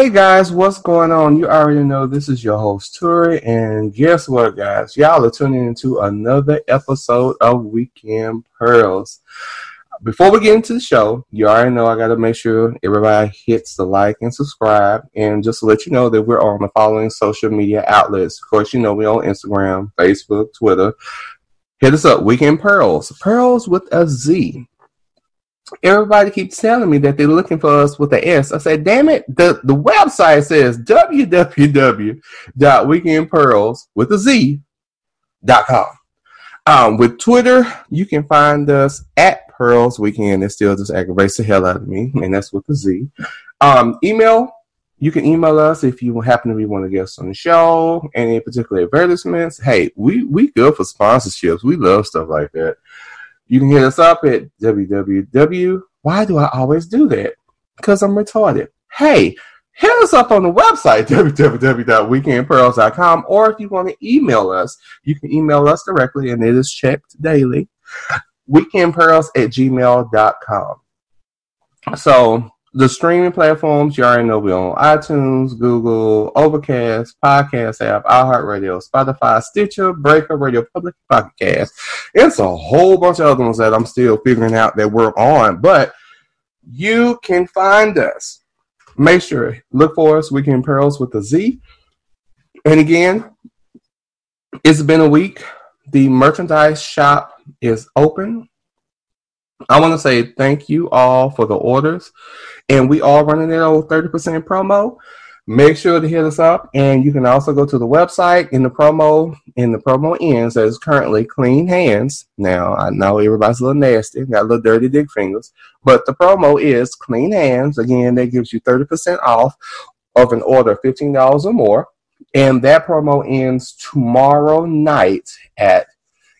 Hey guys, what's going on? You already know this is your host Turi, and guess what, guys? Y'all are tuning into another episode of Weekend Pearls. Before we get into the show, you already know I got to make sure everybody hits the like and subscribe, and just to let you know that we're on the following social media outlets. Of course, you know we on Instagram, Facebook, Twitter. Hit us up, Weekend Pearls, Pearls with a Z everybody keeps telling me that they're looking for us with an S. I said, damn it, the, the website says www.weekendpearls with a Z dot com. Um, with Twitter, you can find us at Pearls Weekend. It still just aggravates the hell out of me, and that's with a Z. Um, email, you can email us if you happen to be one of the guests on the show, any particular advertisements. Hey, we we good for sponsorships. We love stuff like that. You can hit us up at www. Why do I always do that? Because I'm retarded. Hey, hit us up on the website, www.weekendpearls.com, or if you want to email us, you can email us directly, and it is checked daily. Weekendpearls at gmail.com. So, the streaming platforms, you already know we're on iTunes, Google, Overcast, Podcast app, iHeartRadio, Spotify, Stitcher, Breaker, Radio Public, Podcast. It's a whole bunch of other ones that I'm still figuring out that we're on, but you can find us. Make sure, look for us, Weekend Pearls with a Z. And again, it's been a week. The merchandise shop is open. I want to say thank you all for the orders. And we are running that old 30% promo. Make sure to hit us up. And you can also go to the website in the promo, in the promo ends as currently clean hands. Now, I know everybody's a little nasty, got a little dirty dick fingers, but the promo is clean hands. Again, that gives you 30% off of an order of $15 or more. And that promo ends tomorrow night at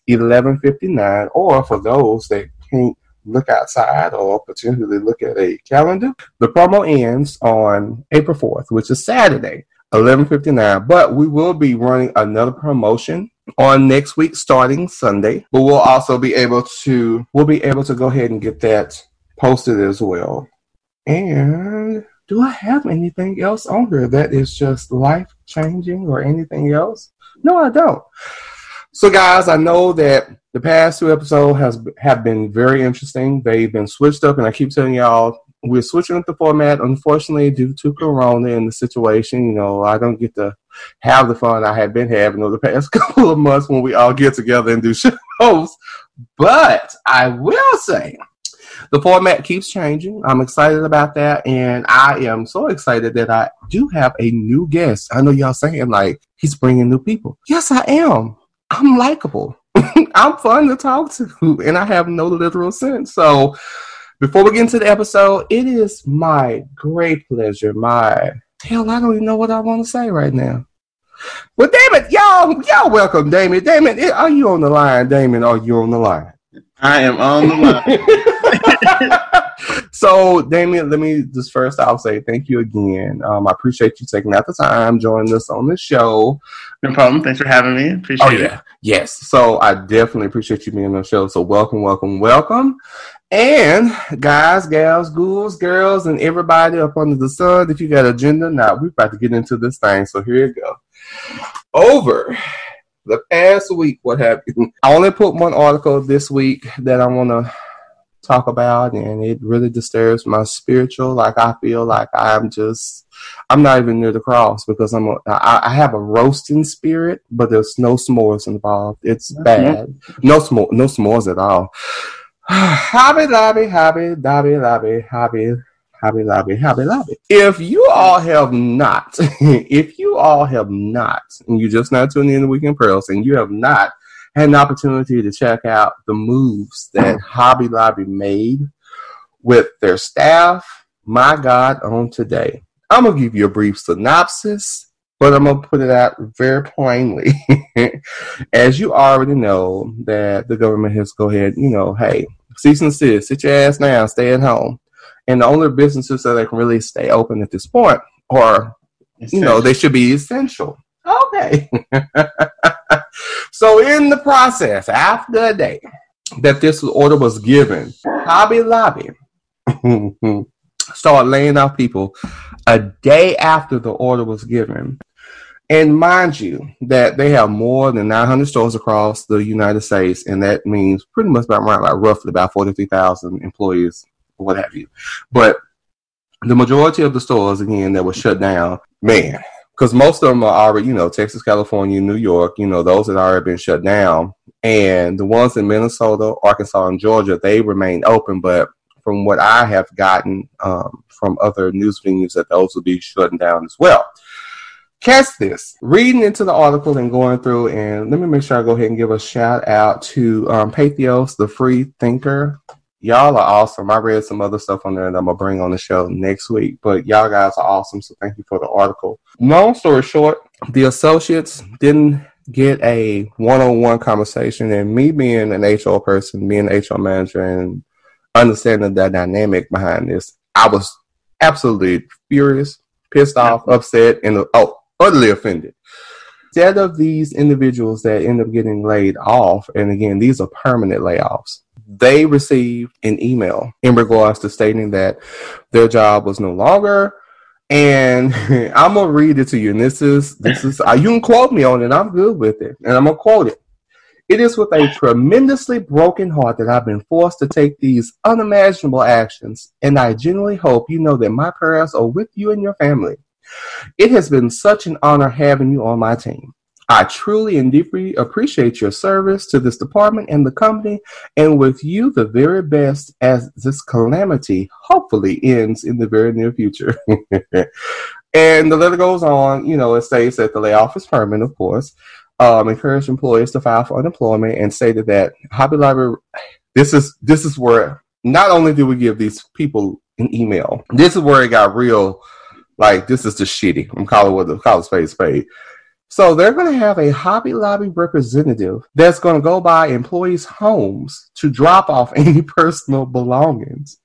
11:59 or for those that can't look outside or potentially look at a calendar. The promo ends on April 4th, which is Saturday, 11:59. But we will be running another promotion on next week starting Sunday. But we'll also be able to we'll be able to go ahead and get that posted as well. And do I have anything else on here that is just life changing or anything else? No, I don't. So, guys, I know that the past two episodes has have been very interesting. They've been switched up, and I keep telling y'all we're switching up the format. Unfortunately, due to Corona and the situation, you know, I don't get to have the fun I have been having over the past couple of months when we all get together and do shows. But I will say the format keeps changing. I'm excited about that, and I am so excited that I do have a new guest. I know y'all saying like he's bringing new people. Yes, I am. I'm likable. I'm fun to talk to, and I have no literal sense. So, before we get into the episode, it is my great pleasure. My hell, I don't even know what I want to say right now. Well, damn it, y'all, y'all welcome, Damon. Damon, are you on the line? Damon, are you on the line? I am on the line. so, Damien, let me just first I'll say thank you again. Um, I appreciate you taking out the time, joining us on the show. No problem. Thanks for having me. Appreciate oh, yeah. It. Yes. So I definitely appreciate you being on the show. So welcome, welcome, welcome. And guys, gals, ghouls, girls, and everybody up under the sun, if you got agenda, now we're about to get into this thing. So here you go. Over the past week, what happened? I only put one article this week that I want to talk about, and it really disturbs my spiritual. Like I feel like I'm just, I'm not even near the cross because I'm, a, I, I have a roasting spirit, but there's no s'mores involved. It's bad. No s'mores, no s'mores at all. hobby lobby, hobby, dobby lobby, hobby, hobby lobby, hobby lobby. If you all have not, if you all have not, and you just not tuning in the weekend pearls, and you have not had an opportunity to check out the moves that Hobby Lobby made with their staff. My God, on today. I'm going to give you a brief synopsis, but I'm going to put it out very plainly. As you already know, that the government has go ahead, you know, hey, cease and desist, sit your ass down, stay at home. And the only businesses that can really stay open at this point are, essential. you know, they should be essential. Okay. so in the process, after a day that this order was given, Hobby Lobby started laying off people a day after the order was given. And mind you, that they have more than 900 stores across the United States, and that means pretty much about around like roughly about 43,000 employees, what have you. But the majority of the stores, again, that were shut down, man, because most of them are already, you know, Texas, California, New York, you know, those that already been shut down. And the ones in Minnesota, Arkansas, and Georgia, they remain open. But from what I have gotten um, from other news venues, that those will be shutting down as well catch this. Reading into the article and going through, and let me make sure I go ahead and give a shout out to um, Patheos, the free thinker. Y'all are awesome. I read some other stuff on there that I'm gonna bring on the show next week. But y'all guys are awesome, so thank you for the article. Long story short, the associates didn't get a one-on-one conversation, and me being an HR person, being an HR manager, and understanding the dynamic behind this, I was absolutely furious, pissed off, upset, and oh, utterly offended. Instead of these individuals that end up getting laid off, and again, these are permanent layoffs, they received an email in regards to stating that their job was no longer. And I'm gonna read it to you. And this is this is uh, you can quote me on it. I'm good with it, and I'm gonna quote it. It is with a tremendously broken heart that I've been forced to take these unimaginable actions, and I genuinely hope you know that my prayers are with you and your family. It has been such an honor having you on my team. I truly and deeply appreciate your service to this department and the company, and with you, the very best as this calamity hopefully ends in the very near future. and the letter goes on, you know, it states that the layoff is permanent, of course. Um, encourage employees to file for unemployment and stated that Hobby Lobby, this is this is where not only do we give these people an email, this is where it got real like this is the shitty. I'm calling what the call space spade. So they're going to have a Hobby Lobby representative that's going to go by employees' homes to drop off any personal belongings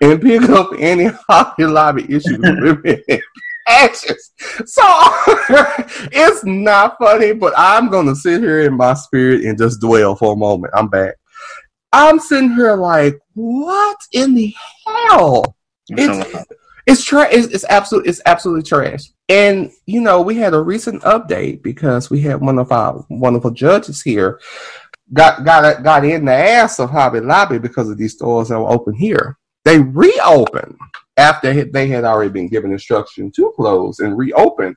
and pick up any Hobby Lobby issues actions. So it's not funny, but I'm going to sit here in my spirit and just dwell for a moment. I'm back. I'm sitting here like, what in the hell? It's, it's trash. It's, it's absolute. It's absolutely trash. And you know, we had a recent update because we had one of our wonderful judges here got got got in the ass of Hobby Lobby because of these stores that were open here. They reopened after they had already been given instruction to close and reopen.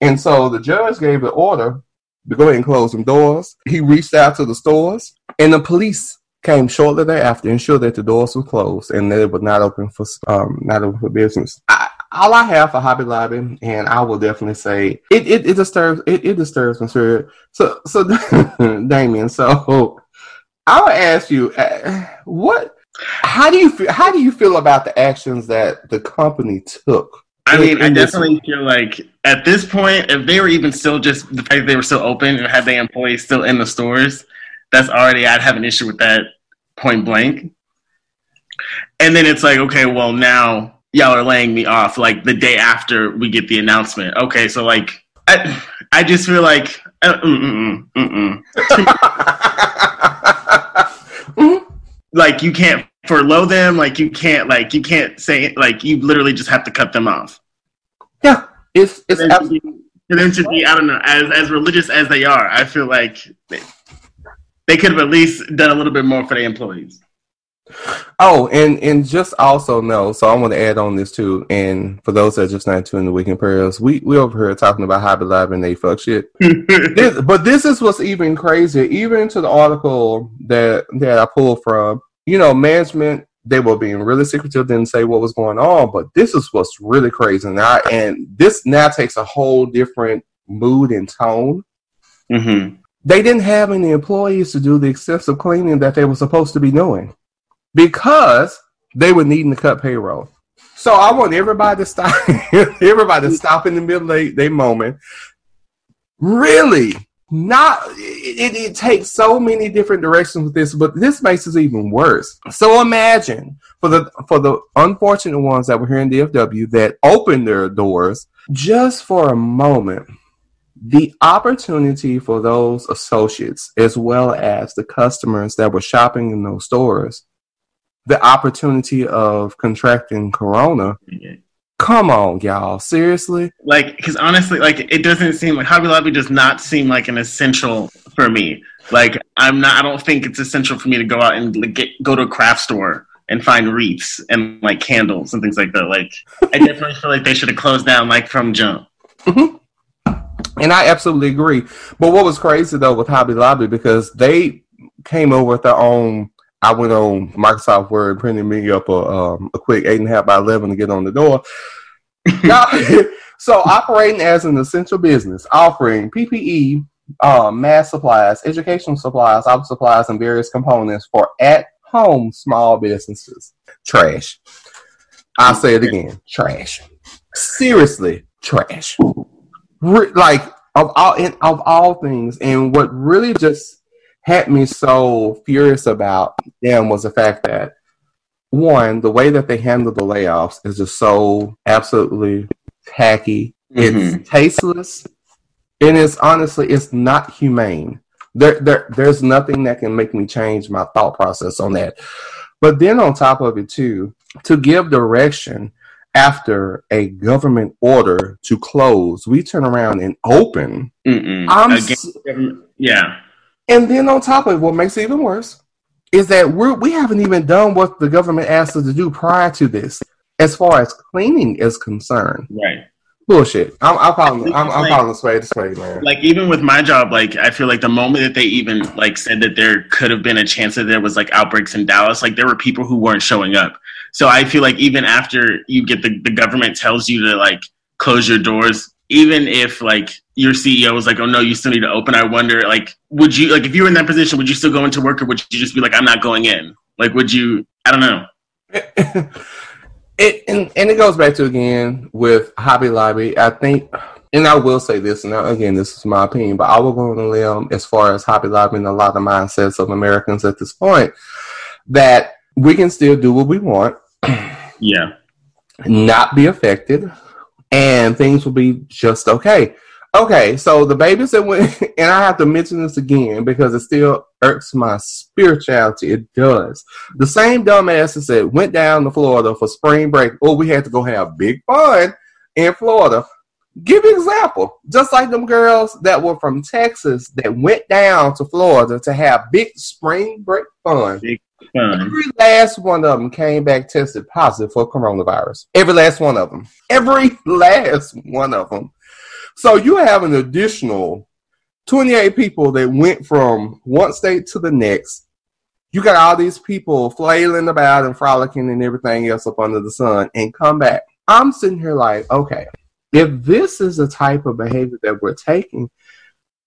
And so the judge gave the order to go ahead and close some doors. He reached out to the stores, and the police came shortly thereafter, and ensured that the doors were closed and that it was not open for um, not open for business. I, all I have for Hobby Lobby, and I will definitely say it, it, it disturbs it, it disturbs my spirit. So so Damien, so I'll ask you, uh, what how do you feel how do you feel about the actions that the company took? I mean, I definitely feel like at this point, if they were even still just the fact they were still open and had the employees still in the stores, that's already I'd have an issue with that point blank. And then it's like, okay, well now y'all are laying me off like the day after we get the announcement. Okay, so like I I just feel like uh, mm, mm, mm, like you can't furlough them, like you can't like you can't say like you literally just have to cut them off. Yeah, it's it's absolutely. For them to be, I don't know, as as religious as they are, I feel like they could have at least done a little bit more for their employees. Oh, and and just also know, so I want to add on this too. And for those that just not tuned the Weekend Pearls, we we over here talking about Hobby Lobby and they fuck shit. this, but this is what's even crazier. Even to the article that that I pulled from, you know, management they were being really secretive, didn't say what was going on. But this is what's really crazy now, and this now takes a whole different mood and tone. Mm-hmm they didn't have any employees to do the extensive cleaning that they were supposed to be doing because they were needing to cut payroll. So I want everybody to stop. everybody to stop in the middle of their moment. Really, not it, it, takes so many different directions with this, but this makes it even worse. So imagine for the for the unfortunate ones that were here in DFW that opened their doors just for a moment the opportunity for those associates as well as the customers that were shopping in those stores the opportunity of contracting corona Come on, y'all. Seriously? Like, because honestly, like, it doesn't seem like Hobby Lobby does not seem like an essential for me. Like, I'm not. I don't think it's essential for me to go out and like, get go to a craft store and find wreaths and like candles and things like that. Like, I definitely feel like they should have closed down like from jump. Mm-hmm. And I absolutely agree. But what was crazy though with Hobby Lobby because they came over with their own. I went on Microsoft Word, printed me up a um, a quick eight and a half by eleven to get on the door. so operating as an essential business, offering PPE, um, mass supplies, educational supplies, office supplies, and various components for at home small businesses. Trash. I'll say it again. Trash. Seriously, trash. Re- like of all in, of all things, and what really just had me so furious about them was the fact that one, the way that they handle the layoffs is just so absolutely tacky. Mhm. It's tasteless, and it's honestly it's not humane. There, there, there's nothing that can make me change my thought process on that. But then on top of it too, to give direction after a government order to close, we turn around and open. S- yeah. and then on top of it, what makes it even worse is that we're, we haven't even done what the government asked us to do prior to this, as far as cleaning is concerned. Right. Bullshit. I'm, I'm calling. I'm, I'm calling a spade a spade, man. like even with my job like i feel like the moment that they even like said that there could have been a chance that there was like outbreaks in dallas like there were people who weren't showing up so i feel like even after you get the, the government tells you to like close your doors even if like your ceo was like oh no you still need to open i wonder like would you like if you were in that position would you still go into work or would you just be like i'm not going in like would you i don't know it and, and it goes back to again with Hobby Lobby. I think, and I will say this, and again, this is my opinion, but I will go on a limb as far as Hobby Lobby and a lot of mindsets of Americans at this point that we can still do what we want, yeah not be affected, and things will be just okay. Okay, so the babies that went, and I have to mention this again because it still irks my spirituality. It does. The same dumbasses that said went down to Florida for spring break. Oh, we had to go have big fun in Florida. Give you an example. Just like them girls that were from Texas that went down to Florida to have big spring break fun. Fun. Every last one of them came back tested positive for coronavirus. Every last one of them. Every last one of them. So you have an additional 28 people that went from one state to the next. You got all these people flailing about and frolicking and everything else up under the sun and come back. I'm sitting here like, okay, if this is the type of behavior that we're taking,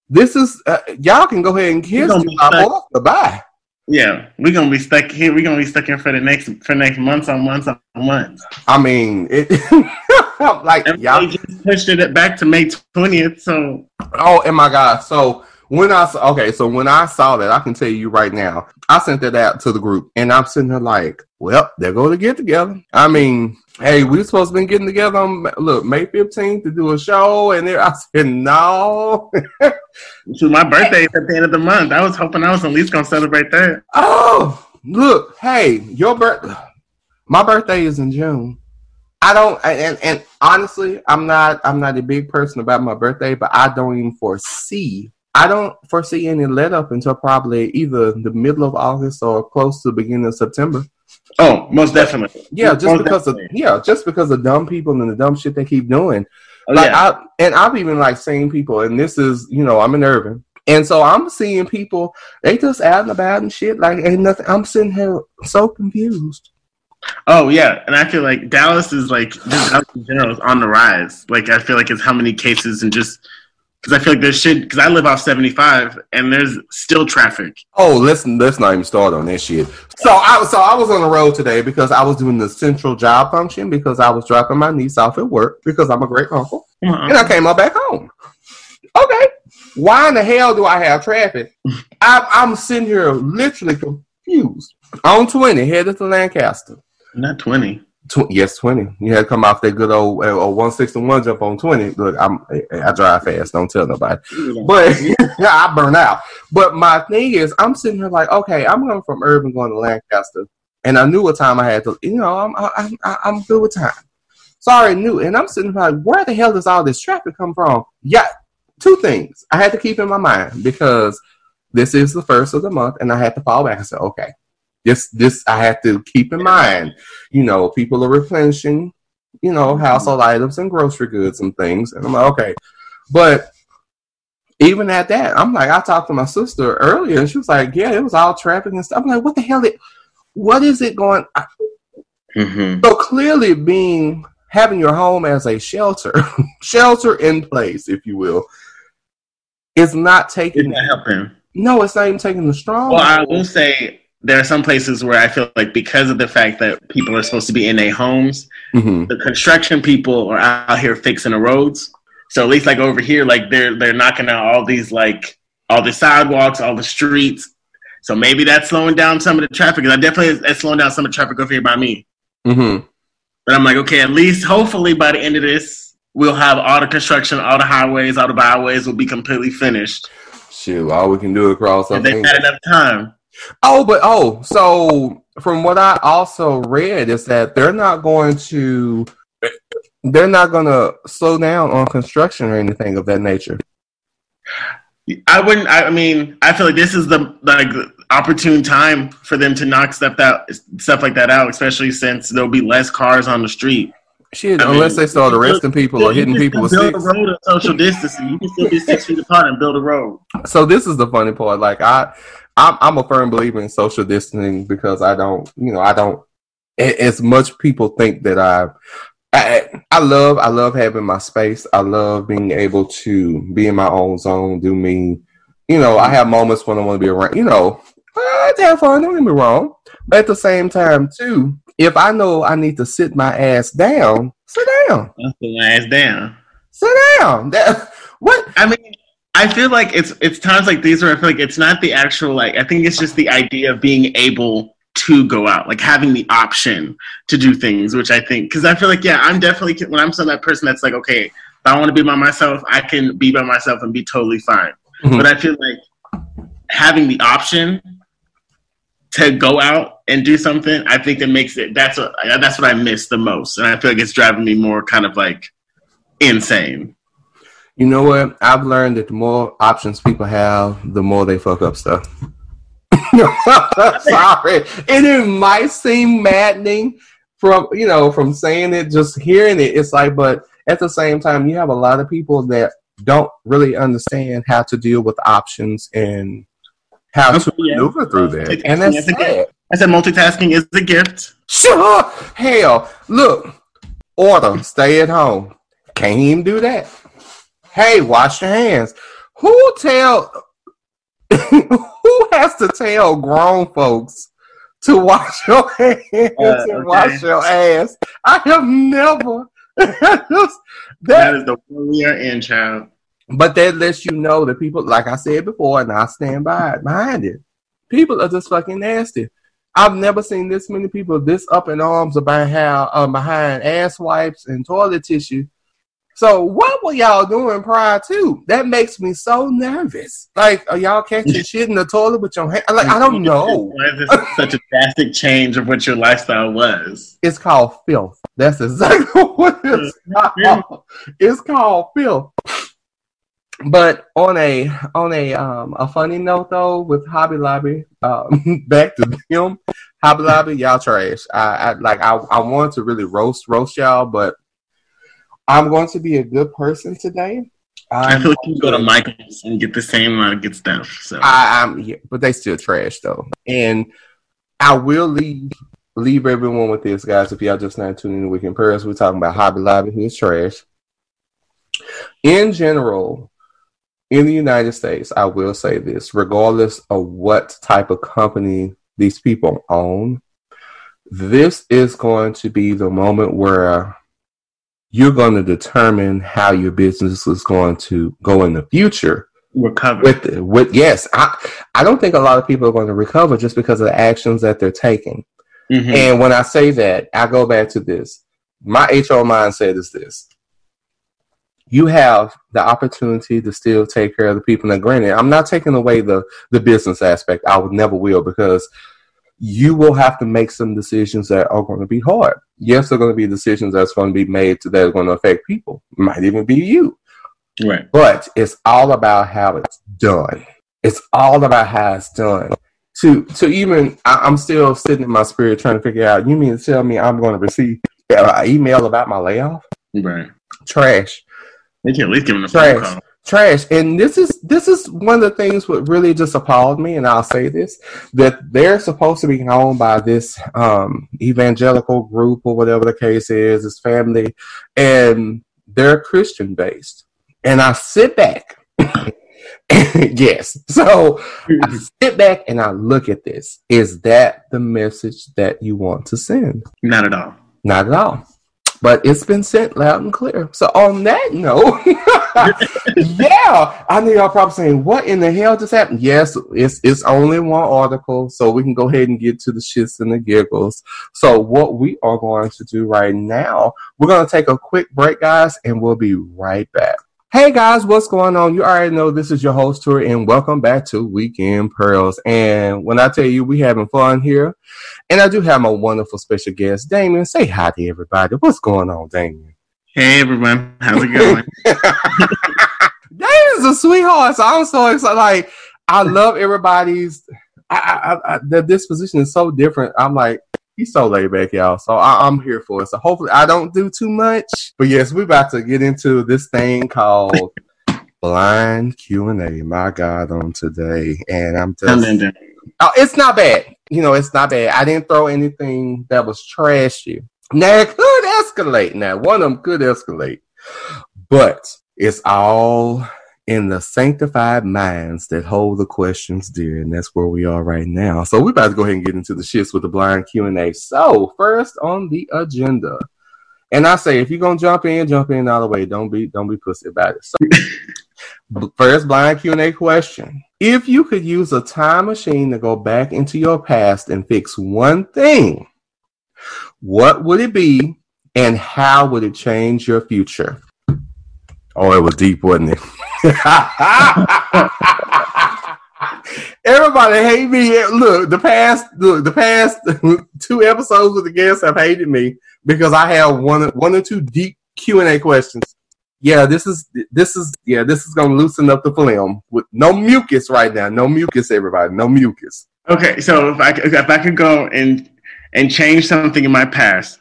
this is, uh, y'all can go ahead and kiss gonna me be stuck. off. Goodbye. yeah we're gonna be stuck here we're gonna be stuck here for the next for next months on months on months I mean, it, like y'all. just pushed it back to May 20th. So Oh, and my God! So when I saw, okay, so when I saw that, I can tell you right now, I sent that out to the group, and I'm sitting there like, well, they're going to get together. I mean, hey, we supposed to be getting together on look May 15th to do a show, and there I said no. so my birthday is at the end of the month. I was hoping I was at least gonna celebrate that. oh, look, hey, your birth, my birthday is in June. I don't, and, and honestly, I'm not, I'm not a big person about my birthday, but I don't even foresee, I don't foresee any let up until probably either the middle of August or close to the beginning of September. Oh, most definitely. Yeah, just Most because of yeah, just because of dumb people and the dumb shit they keep doing. Oh, like yeah. I and I've even like seen people, and this is you know I'm in Irving, and so I'm seeing people they just out and about and shit like ain't nothing. I'm sitting here so confused. Oh yeah, and I feel like Dallas is like just in general is on the rise. Like I feel like it's how many cases and just because I feel like there's shit because I live off 75 and there's still traffic. Oh, listen, let's not even start on that shit. So I so I was on the road today because I was doing the central job function because I was dropping my niece off at work because I'm a great uncle, on. and I came up back home. Okay, why in the hell do I have traffic? I, I'm sitting here literally confused. On 20, headed to Lancaster. Not 20. Tw- yes, 20. You had to come off that good old uh, 161 jump on 20. Look, I'm I drive fast. Don't tell nobody. But I burn out. But my thing is, I'm sitting here like, okay, I'm going from Irving going to Lancaster, and I knew what time I had to. You know, I'm I, I, I'm good with time. Sorry, I knew, and I'm sitting here like, where the hell does all this traffic come from? Yeah, two things I had to keep in my mind because this is the first of the month, and I had to fall back and say, okay, this this I have to keep in mind. You know, people are replenishing, you know, household items and grocery goods and things, and I'm like, okay, but even at that, I'm like, I talked to my sister earlier, and she was like, "Yeah, it was all traffic and stuff." I'm like, "What the hell? It, what is it going?" Mm-hmm. So clearly, being having your home as a shelter, shelter in place, if you will, is not taking. It's not helping. No, it's not even taking the strong. Well, I will say there are some places where I feel like because of the fact that people are supposed to be in their homes, mm-hmm. the construction people are out here fixing the roads. So at least like over here, like they're they're knocking out all these like all the sidewalks, all the streets. So maybe that's slowing down some of the traffic. And I definitely that's slowing down some of the traffic over here by me. Mm-hmm. But I'm like, okay, at least hopefully by the end of this, we'll have all the construction, all the highways, all the byways will be completely finished. Shoot, all we can do across. If they had enough time. Oh, but oh, so from what I also read is that they're not going to they're not going to slow down on construction or anything of that nature. I wouldn't. I mean, I feel like this is the like opportune time for them to knock stuff that stuff like that out, especially since there'll be less cars on the street. Shit, I unless mean, they start arresting people or hitting people with build sticks. Build a road of social distancing. You can still be six feet apart and build a road. So this is the funny part. Like I, I'm, I'm a firm believer in social distancing because I don't, you know, I don't. As much people think that I I, I love I love having my space. I love being able to be in my own zone, do me. You know, I have moments when I want to be around. You know, I have fun. Don't get me wrong, but at the same time, too, if I know I need to sit my ass down, sit down. Sit my ass down. Sit down. That, what I mean, I feel like it's it's times like these where I feel like it's not the actual like. I think it's just the idea of being able to go out, like having the option to do things, which I think, because I feel like, yeah, I'm definitely, when I'm some that person that's like, okay, if I want to be by myself, I can be by myself and be totally fine. Mm-hmm. But I feel like having the option to go out and do something, I think that makes it, that's what, uh, that's what I miss the most. And I feel like it's driving me more kind of like insane. You know what? I've learned that the more options people have, the more they fuck up stuff. Sorry. And it might seem maddening from you know from saying it, just hearing it. It's like, but at the same time, you have a lot of people that don't really understand how to deal with options and how to maneuver through that. And that's sad. I said multitasking is a gift. Sure. Hell, look, order, stay at home. Can't even do that. Hey, wash your hands. Who tell who has to tell grown folks to wash your hands uh, and wash your ass? I have never. that, that is the one we are in, child. But that lets you know that people, like I said before, and I stand by it, behind it. People are just fucking nasty. I've never seen this many people this up in arms about how uh, behind ass wipes and toilet tissue so what were y'all doing prior to? That makes me so nervous. Like, are y'all catching shit in the toilet with your hand? Like, I don't know. Why is this such a drastic change of what your lifestyle was? It's called filth. That's exactly what it's called. It's called filth. But on a on a um a funny note though, with Hobby Lobby, um, back to them, Hobby Lobby, y'all trash. I, I like I I want to really roast roast y'all, but I'm going to be a good person today. I'm i feel like you go to Michaels and get the same amount of good stuff. So I, am yeah, but they still trash though. And I will leave leave everyone with this, guys. If y'all just not tuning in to Weekend Pearls, we're talking about Hobby Lobby, who is trash. In general, in the United States, I will say this, regardless of what type of company these people own, this is going to be the moment where you're going to determine how your business is going to go in the future. Recover with with yes, I I don't think a lot of people are going to recover just because of the actions that they're taking. Mm-hmm. And when I say that, I go back to this. My HR mindset is this: you have the opportunity to still take care of the people. Now, granted, I'm not taking away the the business aspect. I would never will because you will have to make some decisions that are going to be hard. Yes, there are going to be decisions that's going to be made that are going to affect people. It might even be you. Right. But it's all about how it's done. It's all about how it's done. To to even, I, am still sitting in my spirit trying to figure out. You mean to tell me I'm going to receive an email about my layoff? Right. Trash. They can at least give them a Trash. phone call. Trash. And this is this is one of the things what really just appalled me, and I'll say this that they're supposed to be owned by this um, evangelical group or whatever the case is, this family, and they're Christian based. And I sit back yes. So I sit back and I look at this. Is that the message that you want to send? Not at all. Not at all. But it's been sent loud and clear. So on that note, yeah, I know y'all probably saying, "What in the hell just happened?" Yes, it's it's only one article, so we can go ahead and get to the shits and the giggles. So what we are going to do right now, we're going to take a quick break, guys, and we'll be right back. Hey guys, what's going on? You already know this is your host tour and welcome back to Weekend Pearls. And when I tell you we having fun here, and I do have my wonderful special guest, Damien. Say hi to everybody. What's going on, Damien? Hey everyone, how's it going? Damien's a sweetheart, so I'm so excited. Like I love everybody's. I, I, I, the disposition is so different. I'm like, he's so laid back, y'all. So I, am here for it. So hopefully I don't do too much. But yes, we're about to get into this thing called blind Q and A. My God, on today, and I'm just. Oh, it's not bad. You know, it's not bad. I didn't throw anything that was trashy. Now it could escalate. Now one of them could escalate, but it's all in the sanctified minds that hold the questions dear, and that's where we are right now. So we're about to go ahead and get into the shits with the blind Q and A. So first on the agenda, and I say if you're gonna jump in, jump in all the way. Don't be don't be pussy about it. So, first blind Q and A question: If you could use a time machine to go back into your past and fix one thing, what would it be, and how would it change your future? Oh, it was deep, wasn't it? Everybody hate me. Look, the past look, the past two episodes with the guests have hated me because I have one one or two deep Q and A questions. Yeah, this is this is yeah, this is gonna loosen up the film with no mucus right now. No mucus, everybody. No mucus. Okay, so if I if I could go and and change something in my past,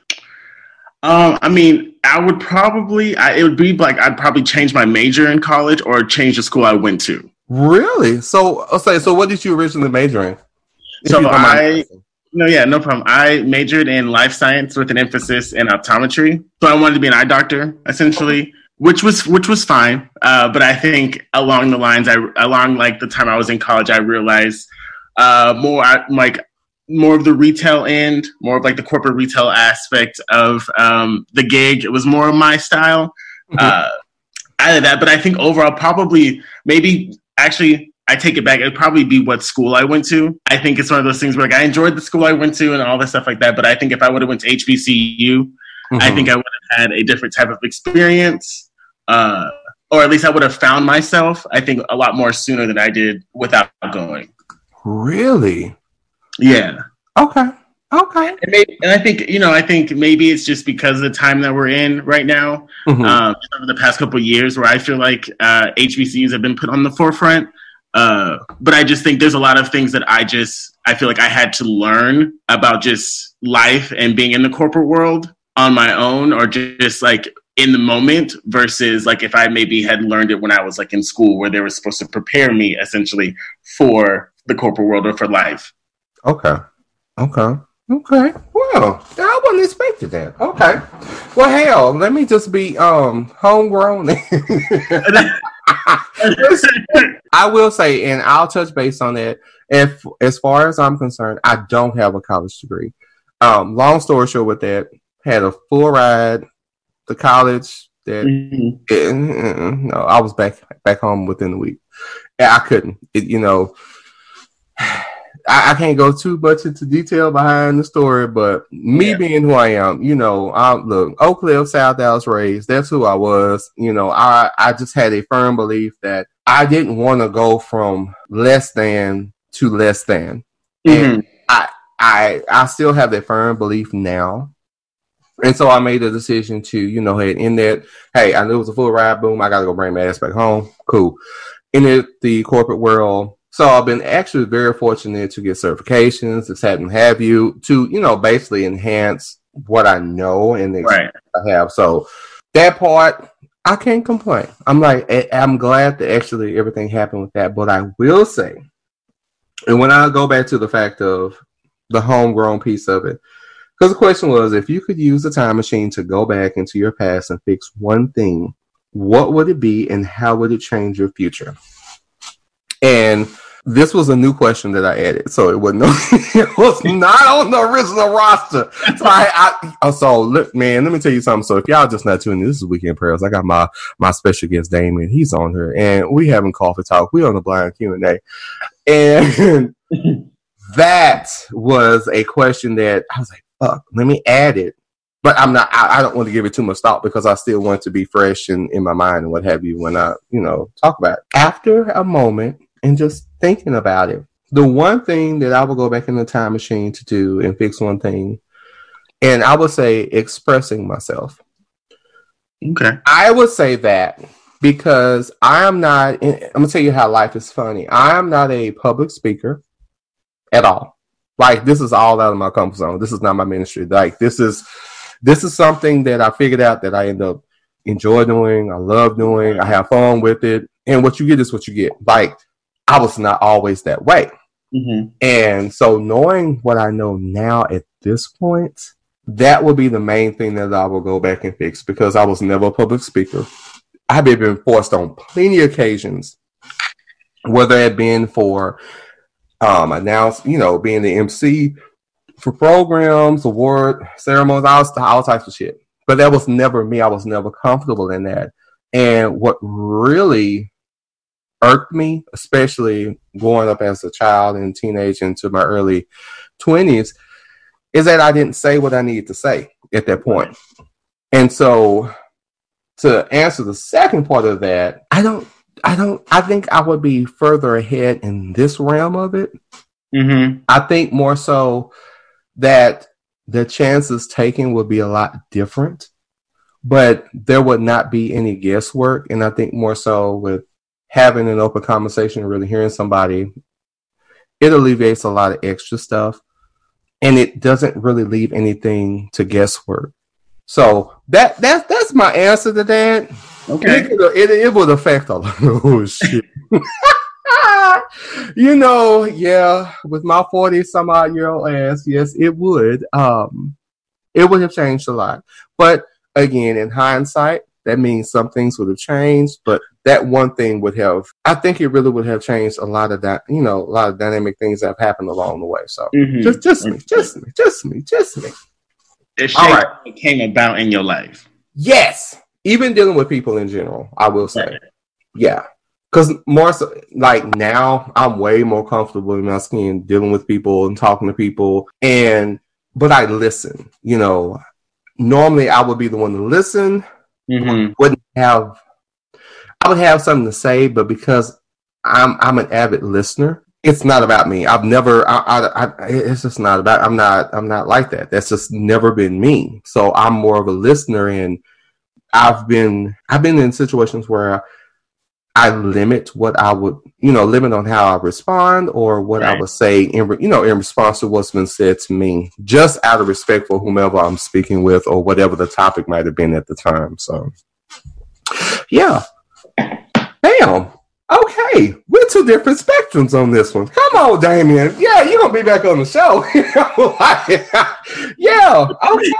um, I mean, I would probably, I, it would be like I'd probably change my major in college or change the school I went to. Really? So, okay. So, what did you originally major in? So I, no, yeah, no problem. I majored in life science with an emphasis in optometry. So I wanted to be an eye doctor, essentially, which was which was fine. Uh, but I think along the lines, I along like the time I was in college, I realized uh, more like more of the retail end, more of like the corporate retail aspect of um, the gig. It was more of my style. Mm-hmm. Uh, out of that, but I think overall, probably maybe actually, I take it back. It'd probably be what school I went to. I think it's one of those things where like I enjoyed the school I went to and all that stuff like that. But I think if I would have went to HBCU, mm-hmm. I think I would have had a different type of experience. Uh, or at least I would have found myself, I think, a lot more sooner than I did without going. Really? Yeah. Okay. Okay. And, maybe, and, I think you know, I think maybe it's just because of the time that we're in right now, mm-hmm. um, over the past couple years, where I feel like uh, HBCUs have been put on the forefront. Uh, but I just think there's a lot of things that I just I feel like I had to learn about just life and being in the corporate world on my own, or just like in the moment versus like if I maybe had learned it when I was like in school where they were supposed to prepare me essentially for the corporate world or for life. Okay. Okay. Okay. Well, I wasn't expecting that. Okay. Well, hell, let me just be um homegrown. I will say, and I'll touch base on that. If as far as I'm concerned, I don't have a college degree. Um, long story short, with that, had a full ride to college. That mm-hmm. it, no, I was back back home within the week. I couldn't. It, you know I, I, can't go too much into detail behind the story, but me yeah. being who I am, you know, I look Oak Cliff, South Dallas raised. That's who I was. You know, I I just had a firm belief that I didn't want to go from less than to less than, mm-hmm. and I I I still have that firm belief now. And so I made the decision to, you know, head in that, hey, I knew it was a full ride, boom, I gotta go bring my ass back home. Cool. In it, the corporate world. So I've been actually very fortunate to get certifications, to have have you, to, you know, basically enhance what I know and the Right. I have. So that part, I can't complain. I'm like, I'm glad that actually everything happened with that. But I will say, and when I go back to the fact of the homegrown piece of it, because the question was, if you could use a time machine to go back into your past and fix one thing, what would it be, and how would it change your future? And this was a new question that I added, so it wasn't. it was not on the original roster. So I, I oh, so look, man. Let me tell you something. So if y'all just not tuning, in, this is Weekend Pearls. I got my my special guest Damien. He's on here, and we having coffee talk. We on the blind Q and A, and that was a question that I was like, "Fuck, let me add it." But I'm not. I, I don't want to give it too much thought because I still want to be fresh and in my mind and what have you when I, you know, talk about it. After a moment and just thinking about it, the one thing that I will go back in the time machine to do and fix one thing, and I would say expressing myself. Okay. I would say that because I am not. I'm gonna tell you how life is funny. I am not a public speaker at all. Like this is all out of my comfort zone. This is not my ministry. Like this is this is something that I figured out that I end up enjoy doing. I love doing. I have fun with it. And what you get is what you get. Like I was not always that way. hmm And so knowing what I know now at this point, that will be the main thing that I will go back and fix because I was never a public speaker. I've been forced on plenty of occasions, whether it been for um announce, you know, being the MC for programs, award ceremonies, all, all types of shit. But that was never me. I was never comfortable in that. And what really irked me, especially growing up as a child and teenage into my early 20s, is that I didn't say what I needed to say at that point. And so to answer the second part of that, I don't I don't I think I would be further ahead in this realm of it. hmm I think more so that the chances taken would be a lot different, but there would not be any guesswork. And I think more so with having an open conversation and really hearing somebody, it alleviates a lot of extra stuff and it doesn't really leave anything to guesswork. So that that's that's my answer to that. Okay. It, it, it would affect a lot. Oh shit. you know, yeah, with my 40 some odd year old ass, yes, it would. Um it would have changed a lot. But again, in hindsight, that means some things would have changed, but that one thing would have I think it really would have changed a lot of that, you know, a lot of dynamic things that have happened along the way. So Mhm. just just me, just me, just me, just me. It All right. what came about in your life. Yes. Even dealing with people in general, I will say. Right. Yeah. Because more so, like now, I'm way more comfortable in my skin dealing with people and talking to people. And, but I listen. You know, normally I would be the one to listen, hmm wouldn't have, I would have something to say, but because I'm, I'm an avid listener, it's not about me. I've never, I, I, I, it's just not about, I'm not, I'm not like that. That's just never been me. So I'm more of a listener and I've been, I've been in situations where I limit what I would, you know, limit on how I respond or what I would say in, re- you know, in response to what's been said to me, just out of respect for whomever I'm speaking with or whatever the topic might have been at the time. So, yeah. Damn. Okay. We're two different spectrums on this one. Come on, Damien. Yeah, you're going to be back on the show. yeah. Okay.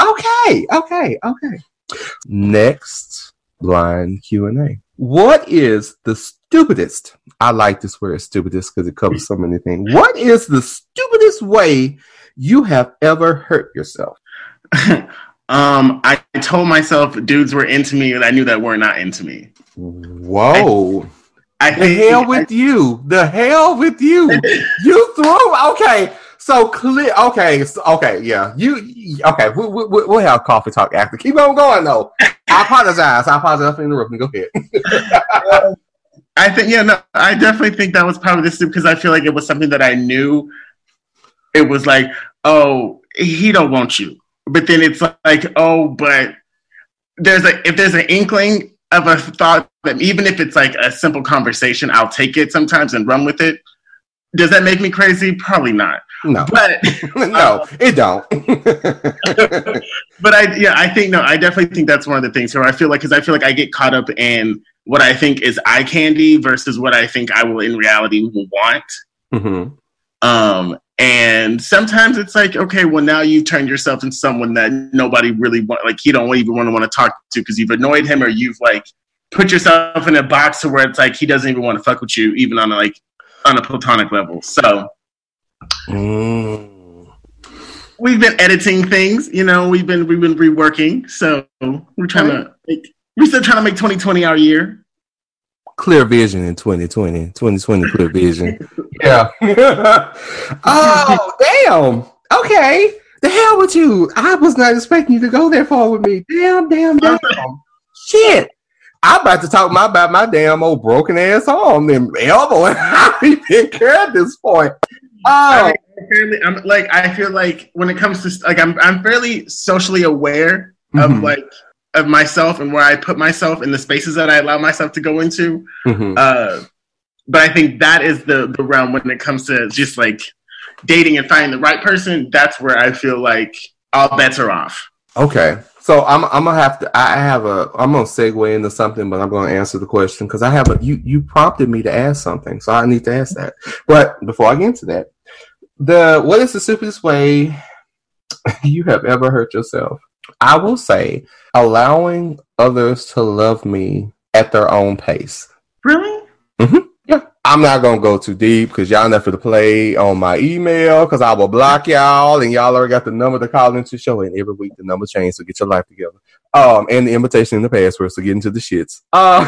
Okay. Okay. Okay. Next blind Q&A. What is the stupidest? I like this word stupidest because it covers so many things. What is the stupidest way you have ever hurt yourself? um, I told myself dudes were into me, and I knew that were not into me. Whoa. I The hell with you. The hell with you. You threw okay. So clear. Okay. So, okay. Yeah. You. Okay. We, we, we- we'll have coffee talk after. Keep on going though. I apologize. I apologize for interrupting. Go ahead. I think yeah, no, I definitely think that was probably the soup because I feel like it was something that I knew it was like, oh, he don't want you. But then it's like, oh, but there's a if there's an inkling of a thought that even if it's like a simple conversation, I'll take it sometimes and run with it. Does that make me crazy? Probably not. No, But no, it don't. but I yeah, I think no, I definitely think that's one of the things where I feel like because I feel like I get caught up in what I think is eye candy versus what I think I will in reality will want. hmm Um, and sometimes it's like, okay, well now you've turned yourself into someone that nobody really want, like you don't even want to want to talk to because you've annoyed him or you've like put yourself in a box to where it's like he doesn't even want to fuck with you even on a, like on a platonic level. So Mm. we've been editing things, you know, we've been we've been reworking. So we're trying to make we're still trying to make 2020 our year. Clear vision in 2020. 2020 clear vision. yeah. oh, damn. Okay. The hell with you. I was not expecting you to go there far with me. Damn, damn, damn. Shit. I'm about to talk my, about my damn old broken ass arm and elbow and how he been care at this point. I Oh, I'm fairly, I'm like I feel like when it comes to like I'm I'm fairly socially aware of Mhm. like of myself and where I put myself in the spaces that I allow myself to go into. Mhm. Uh, but I think that is the the realm when it comes to just like dating and finding the right person. That's where I feel like all bets are off. Okay. So I'm I'm gonna have to I have a I'm gonna segue into something, but I'm gonna answer the question because I have a you you prompted me to ask something, so I need to ask that. But before I get into that, the what is the simplest way you have ever hurt yourself? I will say allowing others to love me at their own pace. Really? Yeah. I'm not gonna go too deep because y'all never to play on my email because I will block y'all and y'all already got the number to call into the show and every week the number changes so get your life together. Um and the invitation and the password so get into the shits. Uh,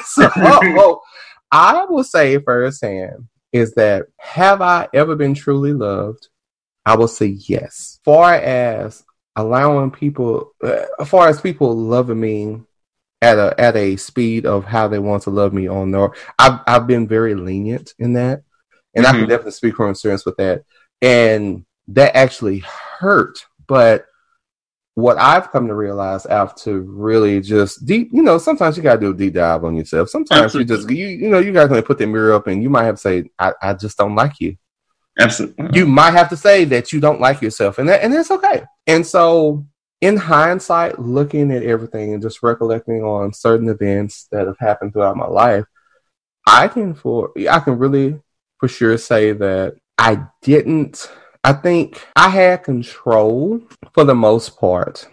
so I will say firsthand is that have I ever been truly loved? I will say yes. Far as allowing people, uh, far as people loving me at a at a speed of how they want to love me on their I've I've been very lenient in that, and I can Mhm. definitely speak from experience with that. And that actually hurt, but what I've come to realize after really just deep, you know, sometimes you gotta do a deep dive on yourself. Sometimes you just you you know you guys gonna put the mirror up, and you might have to say, I, I just don't like you Absolutely. you might have to say that you don't like yourself and that and it's okay and so in hindsight looking at everything and just recollecting on certain events that have happened throughout my life i can for i can really for sure say that i didn't i think i had control for the most part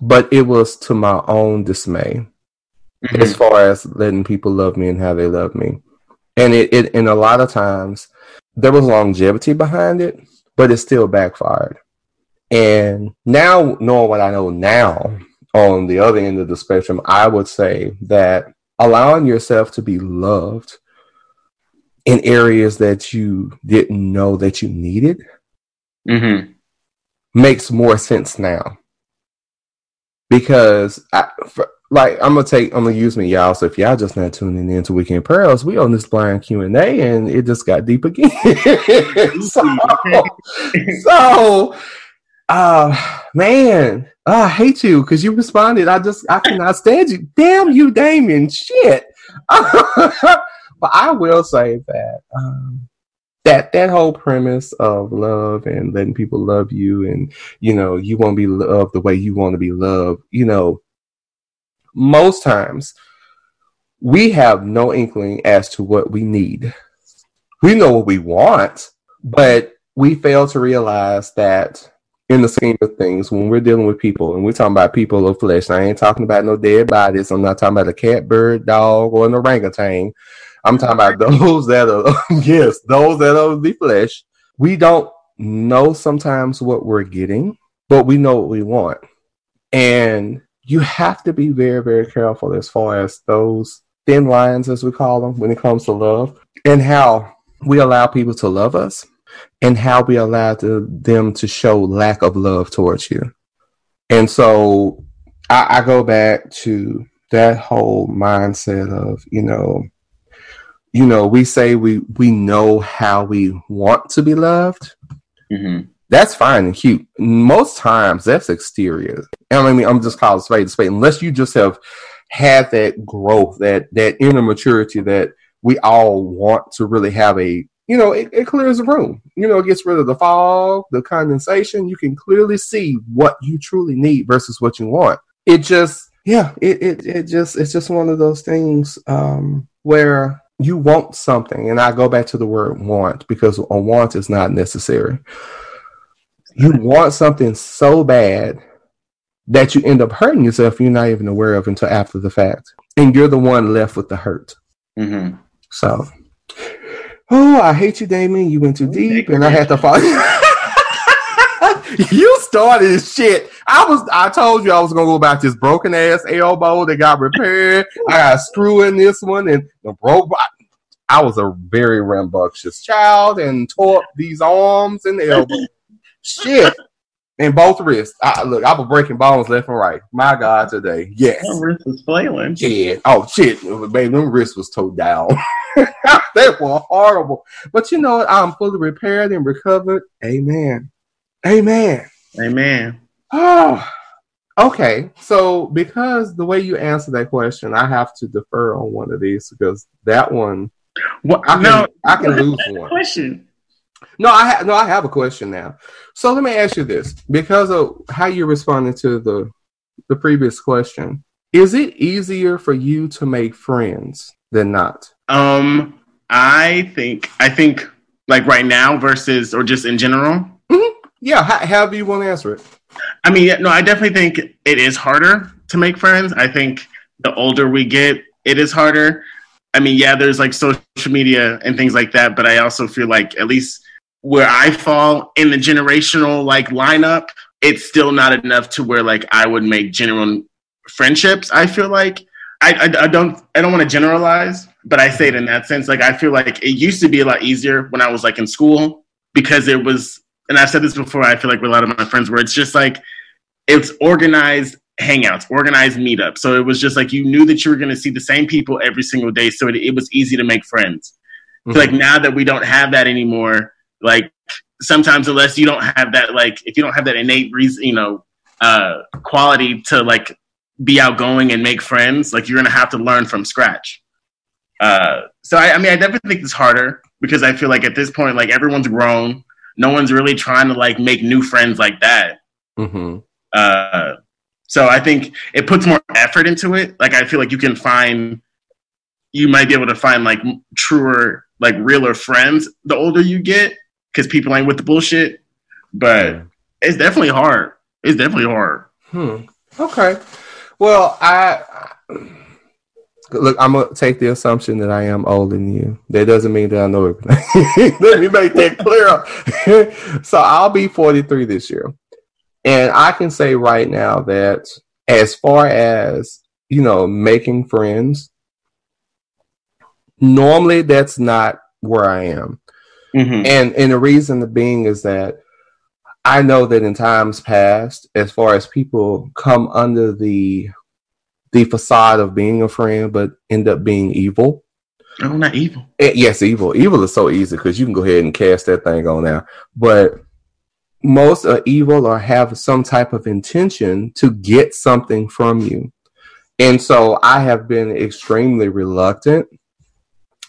but it was to my own dismay Mhm. as far as letting people love me and how they love me. And it, it and a lot of times there was longevity behind it, but it still backfired. And now knowing what I know now on the other end of the spectrum, I would say that allowing yourself to be loved in areas that you didn't know that you needed Mhm. makes more sense now because I, for, like I'm gonna take I'm gonna use me y'all. So if y'all just not tuning in to Weekend Pearls, we on this blind Q and A, and it just got deep again. so, so, uh, man, I hate you because you responded. I just I cannot stand you. Damn you, Damien. Shit. but I will say that. Um, that that whole premise of love and letting people love you and you know you want to be loved the way you want to be loved you know most times we have no inkling as to what we need we know what we want but we fail to realize that in the scheme of things when we're dealing with people and we're talking about people of flesh i ain't talking about no dead bodies i'm not talking about a cat bird dog or an orangutan I'm talking about those that are yes, those that are the flesh. We don't know sometimes what we're getting, but we know what we want. And you have to be very, very careful as far as those thin lines, as we call them, when it comes to love, and how we allow people to love us, and how we allow to, them to show lack of love towards you. And so I, I go back to that whole mindset of, you know, you know, we say we we know how we want to be loved. Mm-hmm. That's fine and cute. Most times, that's exterior. I mean, I'm just calling spade a spade. Unless you just have had that growth, that that inner maturity that we all want to really have a you know, it, it, clears the room. You know, it gets rid of the fog, the condensation. You can clearly see what you truly need versus what you want. It just, yeah, it, it, it just, it's just one of those things um, where you want something. And I go back to the word want because a want is not necessary. You want something so bad that you end up hurting yourself you're not even aware of until after the fact. And you're the one left with the hurt. Mm-hmm. So oh, I hate you, Damien. You went too deep, and I had to follow. you started shit. I was. I told you I was gonna go about this broken ass elbow that got repaired. I got a screw in this one, and the broke. I was a very rambunctious child and tore up these arms and elbow. shit. And both wrists. I, look, I was breaking bones left and right. My God, today, yes. My wrist was flailing. Yeah. Oh shit, baby, them wrists was towed down. they were horrible. But you know what? I'm fully repaired and recovered. Amen. Amen. Amen. Oh, okay. So because the way you answer that question, I have to defer on one of these because that one, what? I can, no, I can lose one. Question. No, I ha- no, I have a question now. So let me ask you this: because of how you responded to the the previous question, is it easier for you to make friends than not? Um, I think I think like right now versus or just in general. Yeah, how, however you want to answer it. I mean, no, I definitely think it is harder to make friends. I think the older we get, it is harder. I mean, yeah, there's like social media and things like that, but I also feel like at least where I fall in the generational like lineup, it's still not enough to where like I would make genuine friendships. I feel like I, I, I don't I don't want to generalize, but I say it in that sense. Like I feel like it used to be a lot easier when I was like in school because it was, and I've said this before. I feel like with a lot of my friends, where it's just like it's organized hangouts, organized meetups. So it was just like you knew that you were going to see the same people every single day, so it, it was easy to make friends. Mm-hmm. So like now that we don't have that anymore, like sometimes unless you don't have that, like if you don't have that innate reason, you know, uh, quality to like be outgoing and make friends, like you're gonna have to learn from scratch. Uh, so I, I, mean, I definitely think it's harder because I feel like at this point, like everyone's grown. No one's really trying to like make new friends like that. Mm-hmm. Uh, so I think it puts more effort into it. Like I feel like you can find, you might be able to find like truer, like realer friends the older you get because people ain't with the bullshit. But it's definitely hard. It's definitely hard. Hmm. Okay. Well, I look. I'm gonna take the assumption that I am older than you. That doesn't mean that I know everything. Let me make that clear. so I'll be 43 this year, and I can say right now that as far as you know, making friends, normally that's not where I am. Mm-hmm. And and the reason being is that I know that in times past, as far as people come under the the facade of being a friend, but end up being evil. Oh, not evil. Eh, yes, evil. Evil is so easy because you can go ahead and cast that thing on now. But most are evil or have some type of intention to get something from you. And so I have been extremely reluctant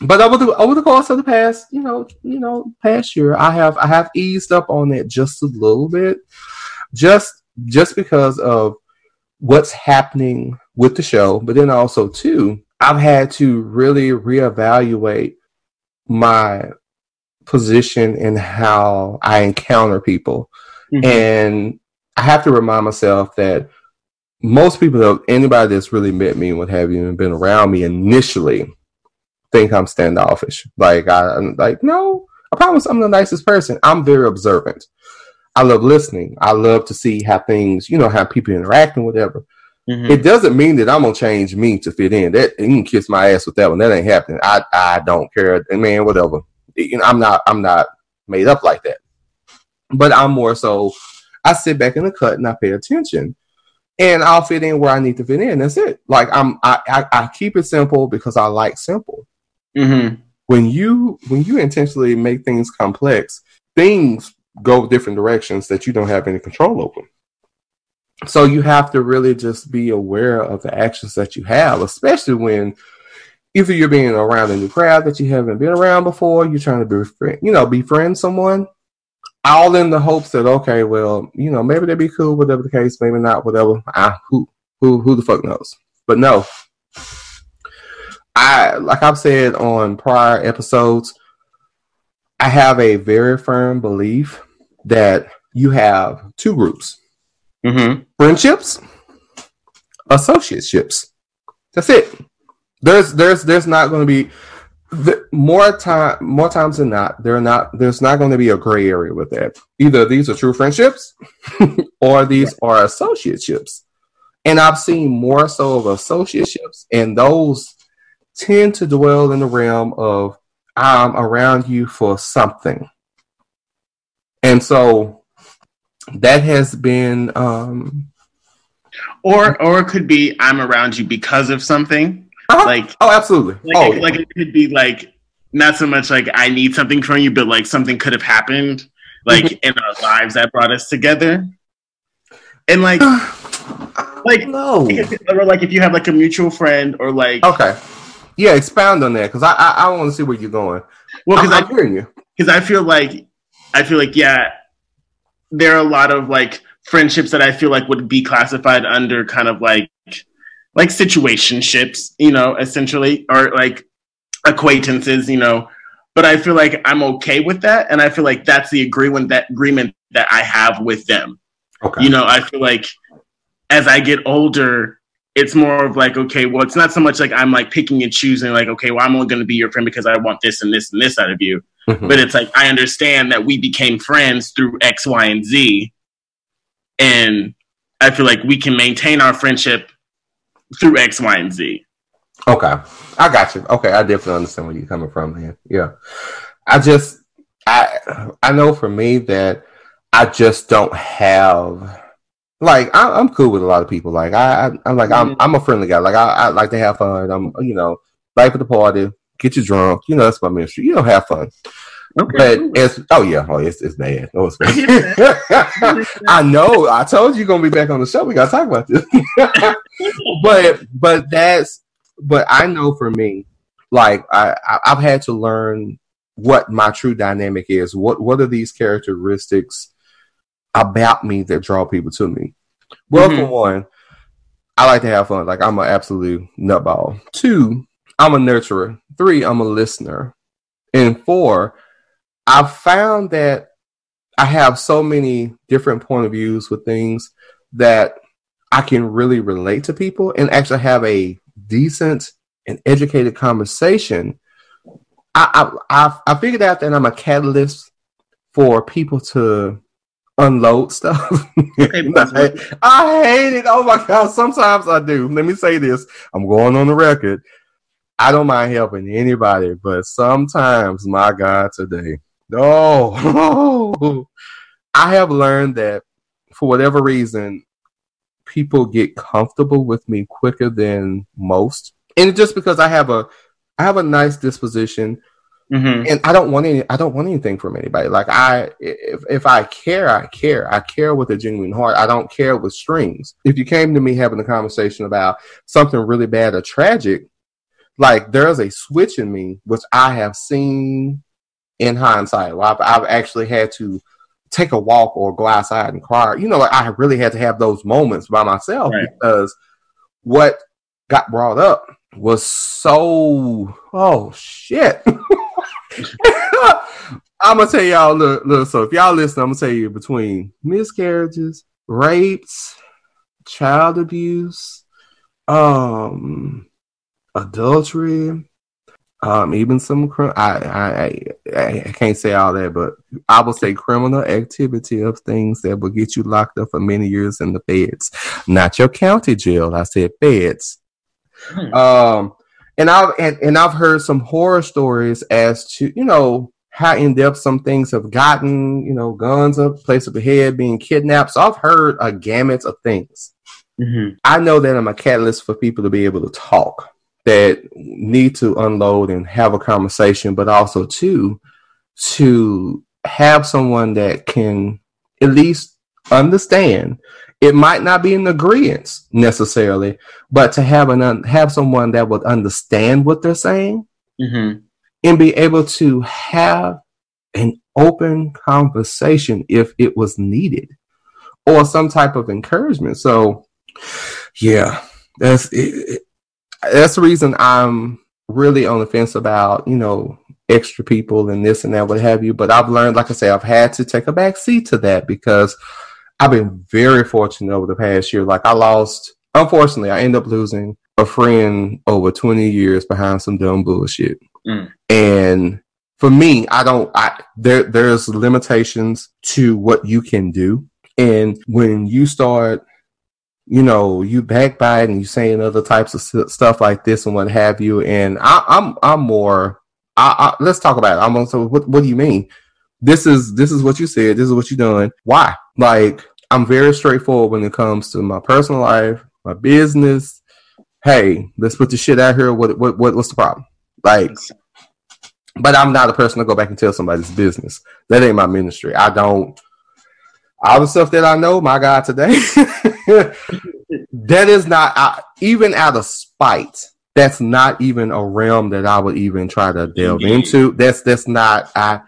but over the over the course of the past, you know, you know, past year, I have I have eased up on it just a little bit, just just because of what's happening with the show, but then also too, I've had to really reevaluate my position and how I encounter people, mm-hmm. and I have to remind myself that most people, anybody that's really met me and what have you, and been around me initially think I'm standoffish. Like I, am like, no, I promise I'm the nicest person. I'm very observant. I love listening. I love to see how things, you know, how people interact and whatever. Mm-hmm. It doesn't mean that I'm gonna change me to fit in. That you can kiss my ass with that one. That ain't happening. I I don't care. Man, whatever. You know, I'm not I'm not made up like that. But I'm more so. I sit back in the cut and I pay attention and I'll fit in where I need to fit in. That's it. Like I'm, I, I, I keep it simple because I like simple. Mm-hmm. when you when you intentionally make things complex, things go different directions that you don't have any control over. So you have to really just be aware of the actions that you have, especially when either you're being around a new crowd that you haven't been around before, you're trying to be, you know, befriend someone, all in the hopes that okay, well, you know, maybe they'd be cool, whatever the case, maybe not, whatever. Ah, who, who, who the fuck knows? But no, I like I've said on prior episodes, I have a very firm belief that you have two groups: Mm-hmm. friendships, associateships. That's it. There's there's there's not going to be the, more time more times than not are not there's not going to be a gray area with that. Either these are true friendships or these are associateships. And I've seen more so of associateships and those tend to dwell in the realm of I'm around you for something. And so that has been um Or or it could be I'm around you because of something. uh-huh. Like oh absolutely. like, oh, it, like it could be like not so much like I need something from you, but like something could have happened like Mm-hmm. in our lives that brought us together. And like like no. or like if you have like a mutual friend or like Okay. Yeah, expound on that because I I, I want to see where you're going. well I'm, because I I'm hearing you. because I feel like I feel like yeah, there are a lot of like friendships that I feel like would be classified under kind of like like situationships, you know, essentially, or like acquaintances, you know. But I feel like I'm okay with that, and I feel like that's the agreement that agreement that I have with them. Okay. You know, I feel like as I get older, it's more of like, okay, well, it's not so much like I'm like picking and choosing, like, okay, well, I'm only going to be your friend because I want this and this and this out of you Mhm. but it's like I understand that we became friends through X, Y, and Z, and I feel like we can maintain our friendship through X, Y, and Z. Okay, I got you. Okay, I definitely understand where you're coming from, man. Yeah, I just, I, I know for me that I just don't have, like, I, I'm cool with a lot of people. Like, I, I I'm like, I'm, I'm a friendly guy. Like, I, I like to have fun. I'm, you know, life of the party, get you drunk. You know, that's my ministry. You know, have fun. But it's, oh yeah, oh it's, it's bad. Oh, it's bad. I know. I told you you're gonna be back on the show. We gotta talk about this. but but that's but I know for me, like I, I I've had to learn what my true dynamic is. What what are these characteristics about me that draw people to me? Well, for Mhm. one, I like to have fun. Like I'm an absolute nutball. Two, I'm a nurturer. Three, I'm a listener. And four, I've found that I have so many different point of views with things that I can really relate to people and actually have a decent and educated conversation. I I I, I figured out that I'm a catalyst for people to unload stuff. I, I hate it. Oh my god! Sometimes I do. Let me say this. I'm going on the record. I don't mind helping anybody, but sometimes, my God, today, no, I have learned that for whatever reason, people get comfortable with me quicker than most, and just because I have a, I have a nice disposition, Mhm. and I don't want any, I don't want anything from anybody. Like I, if if I care, I care. I care with a genuine heart. I don't care with strings. If you came to me having a conversation about something really bad or tragic, like there's a switch in me which I have seen in hindsight. Well, I've, I've actually had to take a walk or go outside and cry. You know, like I really had to have those moments by myself Right. because what got brought up was so oh shit. I'm gonna tell y'all look, look so if y'all listen, I'm gonna tell you between miscarriages, rapes, child abuse, um adultery, um, even some cri- I, I I I can't say all that, but I will say criminal activity of things that will get you locked up for many years in the feds, not your county jail. I said feds. Hmm. Um, and I've and, and I've heard some horror stories as to you know how in depth some things have gotten. You know, guns up, place of the head, being kidnapped. So I've heard a gamut of things. Mhm. I know that I'm a catalyst for people to be able to talk. That need to unload and have a conversation, but also too to have someone that can at least understand. It might not be in agreement necessarily, but to have an have someone that would understand what they're saying Mm-hmm. and be able to have an open conversation if it was needed or some type of encouragement. So, yeah, that's it, that's the reason I'm really on the fence about you know extra people and this and that, what have you. But I've learned, like I say, I've had to take a back seat to that because I've been very fortunate over the past year. Like I lost, unfortunately, I end up losing a friend over 20 years behind some dumb bullshit. Mm. And for me, I don't, I, there, there's limitations to what you can do. And when you start, you know, you backbite and you saying other types of s- stuff like this and what have you. And I, I'm, I'm more, I, I, let's talk about it. I'm also, what, what do you mean? This is, this is what you said. This is what you're doing. Why? Like, I'm very straightforward when it comes to my personal life, my business. Hey, let's put the shit out here. What, what, what what's the problem? Like, but I'm not a person to go back and tell somebody's business. That ain't my ministry. I don't. All the stuff that I know, my God, today, that is not I, even out of spite. That's not even a realm that I would even try to delve Indeed. into. That's that's not. I,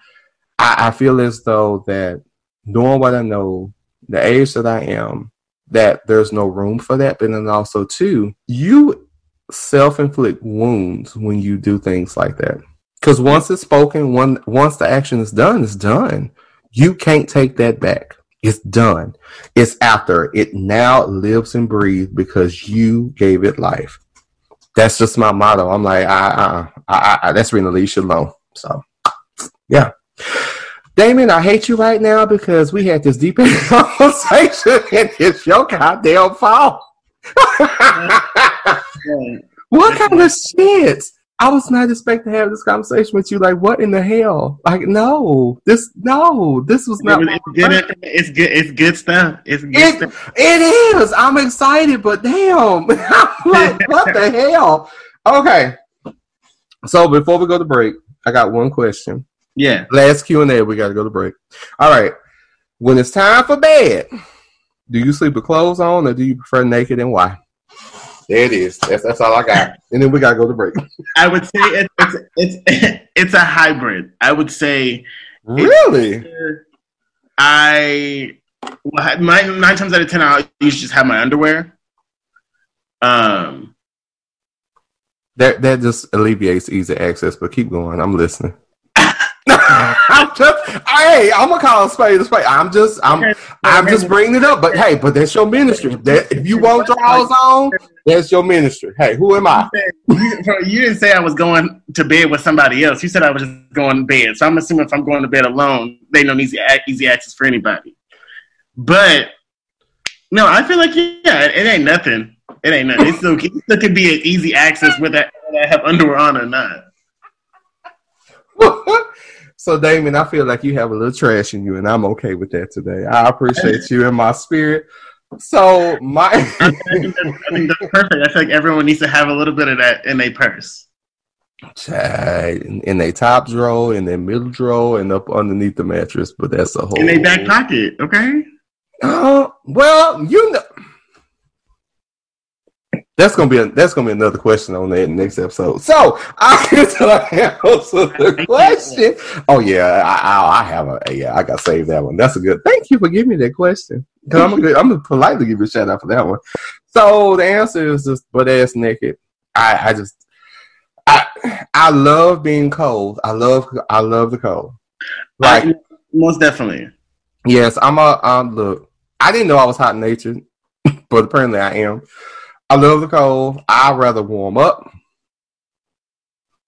I I feel as though that knowing what I know, the age that I am, that there's no room for that. But then also too, you self-inflict wounds when you do things like that. Because once it's spoken, one once the action is done, it's done. You can't take that back. It's done. It's after it now lives and breathes because you gave it life. That's just my motto. I'm like, I, I, I, I that's Rena Lee alone. So, yeah. Damon, I hate you right now because we had this deep conversation and it's your goddamn fault. what kind of shit? I was not expecting to have this conversation with you. Like, what in the hell? Like, no, this, no, this was not. it's, good, it's good. It's good stuff. It's good It, stuff. it is. I'm excited, but damn, like, what the hell? Okay. So before we go to break, I got one question. Yeah. Last Q and A. We got to go to break. All right. When it's time for bed, do you sleep with clothes on, or do you prefer naked, and why? There it is. That's that's all I got. And then we got to go to break. I would say it, it's it's it's a hybrid. I would say Really? I well, nine, nine times out of ten I usually just have my underwear. Um, That that just alleviates easy access. But keep going. I'm listening. I'm just, hey, I'm gonna call a spade a spade. I'm just, I'm, I'm just bringing it up. But hey, but that's your ministry. That if you want drawers on, that's your ministry. Hey, who am I? you, didn't say I was going to bed with somebody else. You said I was just going to bed. So I'm assuming if I'm going to bed alone, they don't easy easy access for anybody. But no, I feel like yeah, it, it ain't nothing. It ain't nothing. It still, it still could be an easy access whether I have underwear on or not. so, Damon, I feel like you have a little trash in you, and I'm okay with that today. I appreciate you in my spirit. So, my I think, that's, I think that's perfect. I feel like everyone needs to have a little bit of that in their purse. In, in their top drawer, in their middle drawer, and up underneath the mattress. But that's a whole In their back pocket, okay? Uh, well, you know, that's gonna be a, that's gonna be another question on that next episode. So I to answer the question. Oh yeah, I, I, I have a yeah, I got to save that one. That's a good. Thank you for giving me that question. Cause I'm gonna I'm gonna politely give you a shout out for that one. So the answer is just butt ass naked. I I just I I love being cold. I love I love the cold. Like I- most definitely. Yes, I'm a um look. I didn't know I was hot natured, but apparently I am. I love the cold. I'd rather warm up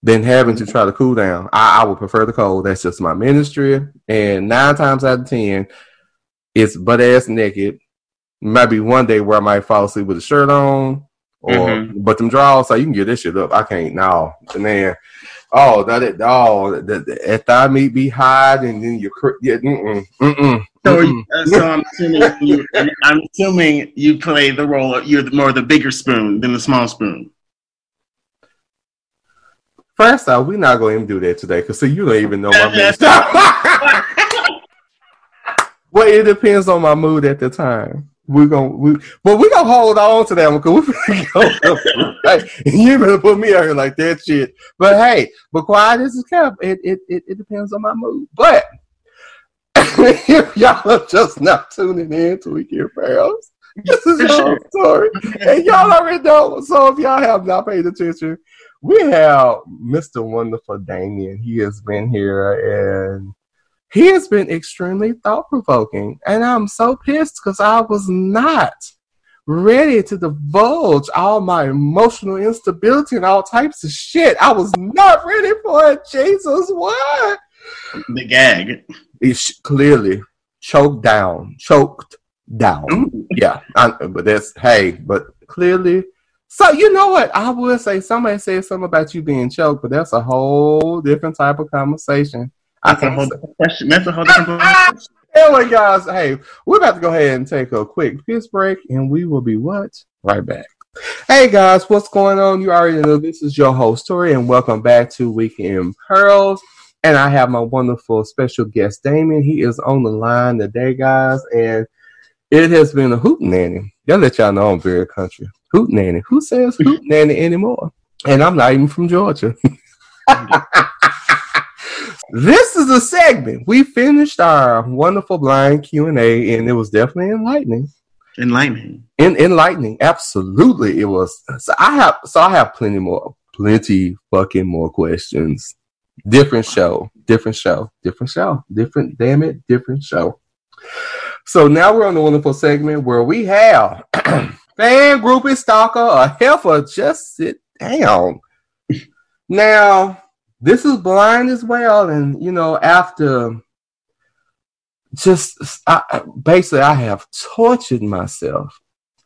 than having to try to cool down. I, I would prefer the cold. That's just my ministry. And nine times out of ten, it's butt ass naked. Maybe one day where I might fall asleep with a shirt on, or Mhm. but them drawers, so you can get this shit up. I can't. No, man. Oh, that it. Oh, the, the, that thigh meat be hot, and then you. cr- Yeah, mm-mm, mm-mm, So, mm-mm. uh, so I'm assuming you, I'm assuming you play the role. Of, you're more the bigger spoon than the small spoon. First off, we're not going to do that today because see, you don't even know my mood. well, it depends on my mood at the time. We're gonna, we, but we're gonna hold on to that one because we're hey, you better put me out here like that shit. But hey, but quiet is kept, it, it, it, it depends on my mood. But if y'all are just not tuning in to Weekend Pearls, this is your story. And y'all already know. So if y'all have not paid attention, we have Mr. Wonderful Damien. He has been here and he has been extremely thought provoking. And I'm so pissed because I was not ready to divulge all my emotional instability and all types of shit. I was not ready for it. Jesus, what? The gag. It's clearly choked down, choked down. Yeah, I, but that's hey, but clearly. So you know what? I would say somebody said something about you being choked, but that's a whole different type of conversation. That's a whole different question. That's a whole different question. Anyway, guys, hey, we're about to go ahead and take a quick piss break, and we will be what? Right back. Hey guys, what's going on? You already know this is your host Tori, and welcome back to Weekend Pearls. And I have my wonderful special guest Damien. He is on the line today, guys, and it has been a hoot nanny. Y'all let y'all know I'm very country. Hoot nanny. Who says hoot nanny anymore? And I'm not even from Georgia. this is a segment. We finished our wonderful blind Q and A, and it was definitely enlightening. Enlightening. En- enlightening. Absolutely, it was. So I have. So I have plenty more. Plenty fucking more questions. Different show. Different show. Different show. Different. Damn it. Different show. So now we're on the wonderful segment where we have fan groupie stalker a heifer. Just sit down. now this is blind as well, and you know after just I, basically I have tortured myself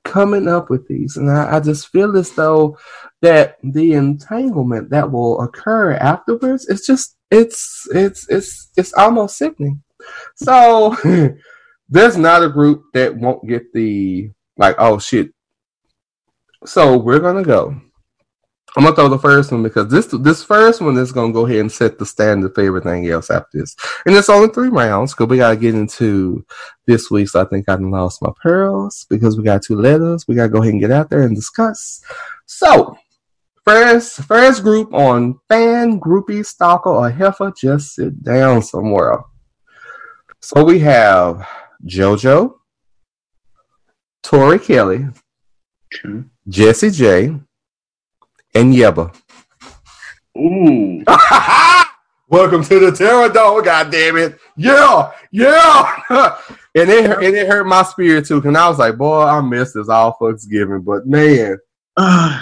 coming up with these, and I, I just feel as though that the entanglement that will occur afterwards it's just it's it's it's it's almost sickening. So there's not a group that won't get the like oh shit. So we're gonna go I'm gonna throw the first one because this this first one is gonna go ahead and set the standard for everything else after this. And it's only three rounds because we gotta get into this week. So I think I lost my pearls because we got two letters. We gotta go ahead and get out there and discuss. So first first group on fan groupie stalker or heifer, just sit down somewhere. So we have JoJo, Tori Kelly, okay. Jessie J and Yebba. Ooh. Welcome to the Terror Dome, God damn it. Yeah, yeah. and it and it hurt my spirit too, because I was like, boy, I miss this all fucks giving. But man,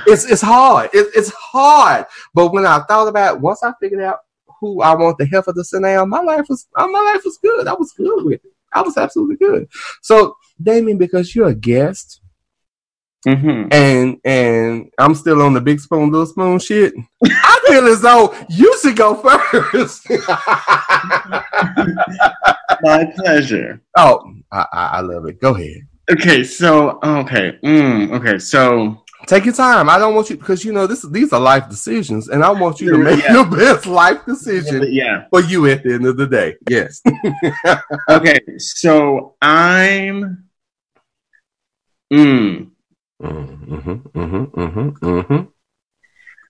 it's it's hard. It, it's hard. But when I thought about once I figured out who I want the heifer to the down, my life was my life was good. I was good with it. I was absolutely good. So, Damien, because you're a guest, Mm-hmm. And and I'm still on the big spoon, little spoon shit. I feel as though you should go first. My pleasure. Oh, I, I love it. Go ahead. Okay, so okay, mm, okay, so take your time. I don't want you because you know this. These are life decisions, and I want you to make yeah. your best life decision. Yeah, for you at the end of the day. Yes. okay, so I'm. Mm, Mm-hmm, mm-hmm, mm-hmm, mm-hmm,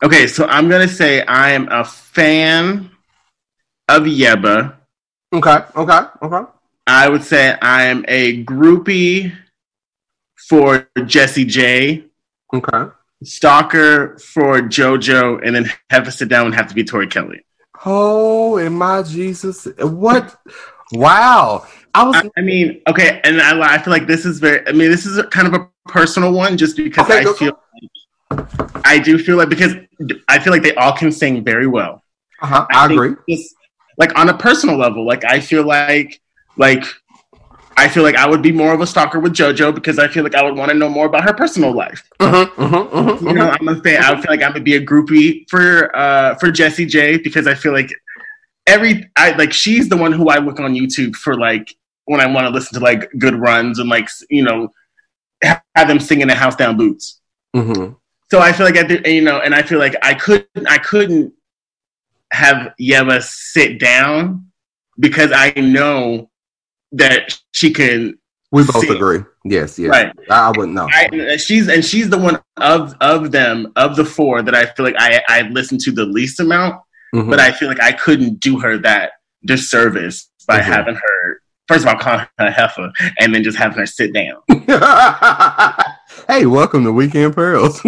okay, so I'm gonna say I am a fan of Yebba. Okay, okay, okay. I would say I am a groupie for Jessie J. Okay. Stalker for JoJo, and then have to sit down and have to be Tori Kelly. Oh, and my Jesus! What? wow! I was. I, I mean, okay, and I, I feel like this is very. I mean, this is kind of a personal one, just because okay, I feel. Like, I do feel like because I feel like they all can sing very well. Uh-huh, I, I agree. Just, like on a personal level, like I feel like, like I feel like I would be more of a stalker with JoJo because I feel like I would want to know more about her personal life. Uh-huh, uh-huh, uh-huh, you know, I'm a fan. I feel like I would be a groupie for uh, for Jessie J because I feel like every I like she's the one who I look on YouTube for like when I want to listen to like good runs and like you know have them singing the house down boots. Mm-hmm. So I feel like I do, you know, and I feel like I couldn't, I couldn't have Yebba sit down because I know that she can. We both sing. agree. Yes, yes. Right. I, I wouldn't know. I, she's and she's the one of of them of the four that I feel like I I listened to the least amount, Mhm. but I feel like I couldn't do her that disservice by Mhm. having her first of all calling her a heifer and then just having her sit down. hey, welcome to Weekend Pearls.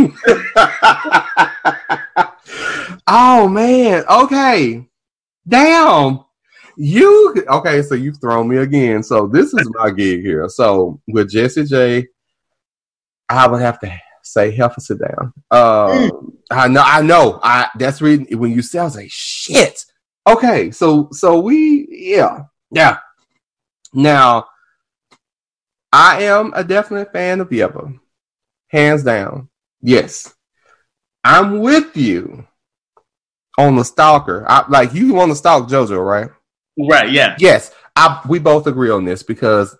oh man. Okay. Damn. You okay? So you've thrown me again. So this is my gig here. So with Jessie J, I would have to say heifer sit down. Um, I know. I know. I that's reading when you say I was like shit. Okay. So so we yeah yeah. Now I am a definite fan of Yebba. Hands down. Yes. I'm with you on the stalker. I, like you want to stalk JoJo, right? Right? Yeah. Yes. I, we both agree on this because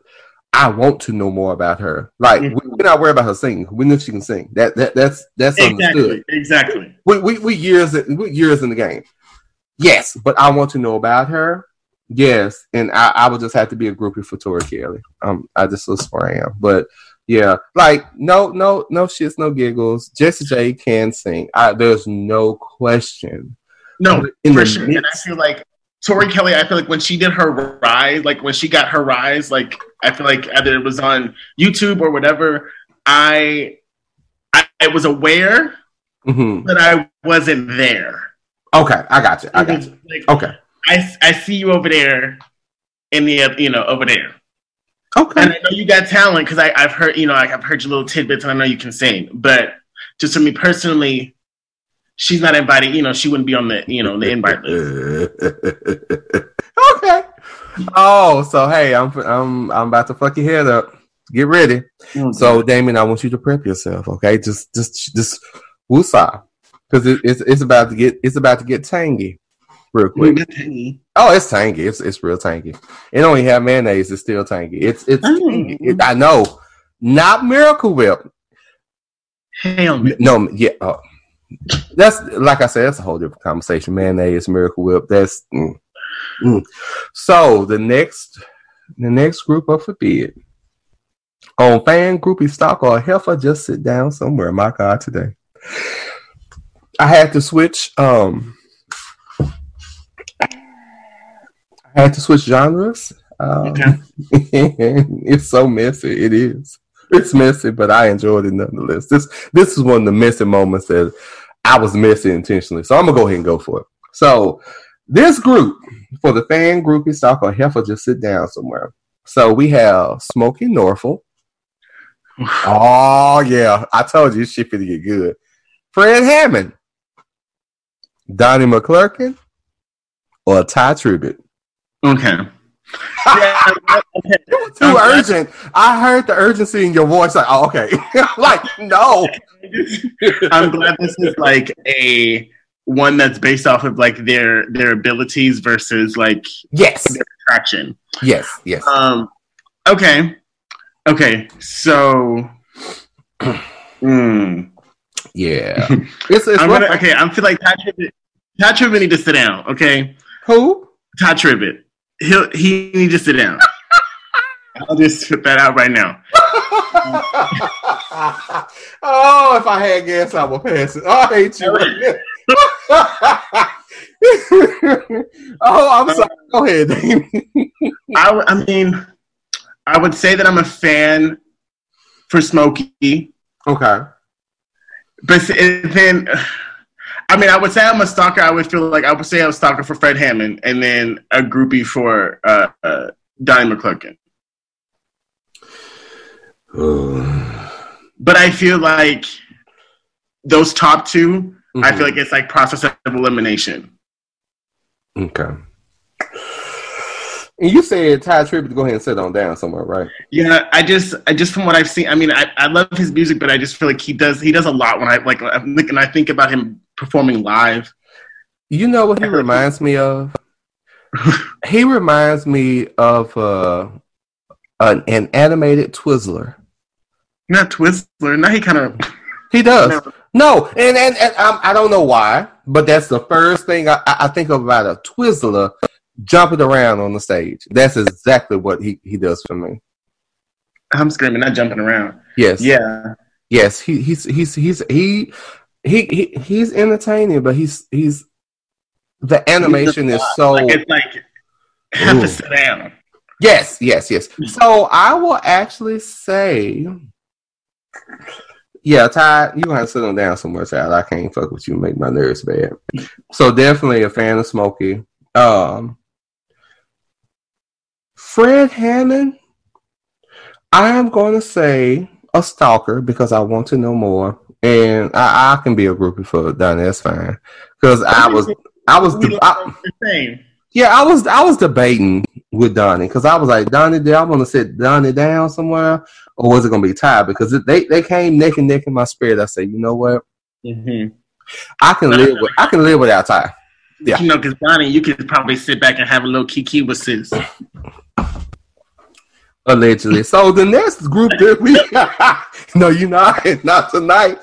I want to know more about her. Like Mhm. we, we're not worried about her singing. We know she can sing. That, that that's that's understood. Exactly. Exactly. We we we years we years in the game. Yes, but I want to know about her. Yes, and I, I would just have to be a groupie for Tori Kelly. Um, I just that's where I am. But yeah, like no, no, no shits, no giggles. Jessie J can sing. I, there's no question. No, In for sure. And I feel like Tori Kelly, I feel like when she did her rise, like when she got her rise, like I feel like either it was on YouTube or whatever, I I, I was aware, Mhm. but I wasn't there. Okay, I got you. I got you. Like, Okay, I, I see you over there in the uh, you know over there, okay. and I know you got talent because I've heard you know like I've heard your little tidbits and I know you can sing, but just for me personally, she's not invited. You know, she wouldn't be on the you know the invite list. okay. Oh, so hey, I'm I'm I'm about to fuck your head up. Get ready. So, Damien, I want you to prep yourself, okay? Just, just, just woosah, because it, it's it's about to get it's about to get tangy, real quick. Oh, it's tangy. It's it's real tangy. It only have mayonnaise. It's still tangy. It's it's. Mm. tangy. It- I know, not Miracle Whip. Hell no. No, yeah. Oh. That's like I said. That's a whole different conversation. Mayonnaise, Miracle Whip. That's mm, mm. so. The next, the next group up for bid on fan groupie stock or heifer. Just sit down somewhere. My God, today I had to switch. Um, had to switch genres. Um, Okay. it's so messy. It is. It's messy, but I enjoyed it nonetheless. This this is one of the messy moments that I was messy intentionally. So I'm gonna go ahead and go for it. So this group for the fan groupie stock or heifer just sit down somewhere. So we have Smokey Norfolk. Oh yeah, I told you this shit finna get good. Fred Hammond, Donnie McClurkin, or Ty Tribbett. Okay. Yeah, okay. Too Okay. urgent. I heard the urgency in your voice. Like, oh, okay. like, no. I'm glad this is like a one that's based off of like their their abilities versus like Yes. traction. Yes. Yes. Um. Okay. Okay. So. Hmm. Yeah. It's, it's I'm gonna, okay. I feel like Ty Tribbett. Ty Tribbett need to sit down. Okay. Who? Ty Tribbett. He'll he need to sit down. I'll just put that out right now. oh, if I had gas, I would pass it. Oh, I hate you. oh, I'm sorry. Go ahead. I, I, mean, I would say that I'm a fan for Smokey, okay. but then, I mean, I would say I'm a stalker. I would feel like I would say I'm a stalker for Fred Hammond, and then a groupie for uh, uh, Donnie McClurkin. But I feel like those top 2 I feel like it's like process of elimination. Okay. And you said Ty Tribbett to go ahead and sit on down somewhere, right? Yeah, I just, I just from what I've seen, I mean, I, I love his music, but I just feel like he does, he does a lot when I like, I'm thinking, I think about him performing live. You know what he reminds me of? he reminds me of uh, an, an animated Twizzler. Not Twizzler. Now he kind of. He does. No, and and, and um, I don't know why. but that's the first thing I, I think about a Twizzler jumping around on the stage. That's exactly what he, he does for me. I'm screaming, not jumping around. Yes. Yeah. Yes. He he's he's he's he he, he he's entertaining, but he's he's the animation is so Like it's like have Ooh. to sit down. Yes, yes, yes. So I will actually say, yeah, Ty, you have to sit him down somewhere, child. I can't fuck with you, make my nerves bad. So definitely a fan of Smokey. Um, Fred Hammond, I am going to say a stalker because I want to know more, and I, I can be a groupie for Donnie. That's fine because I was, I was, We I, the same. yeah, I was I was debating with Donnie because I was like, Donnie, did I want to sit Donnie down somewhere, or was it gonna be Ty? Because they they came neck and neck in my spirit. I said, you know what, Mm-hmm. I can live with I can live without Ty. Yeah. You know, because Donnie, you could probably sit back and have a little kiki with sis. Allegedly. So the next group that we no, you're not not tonight.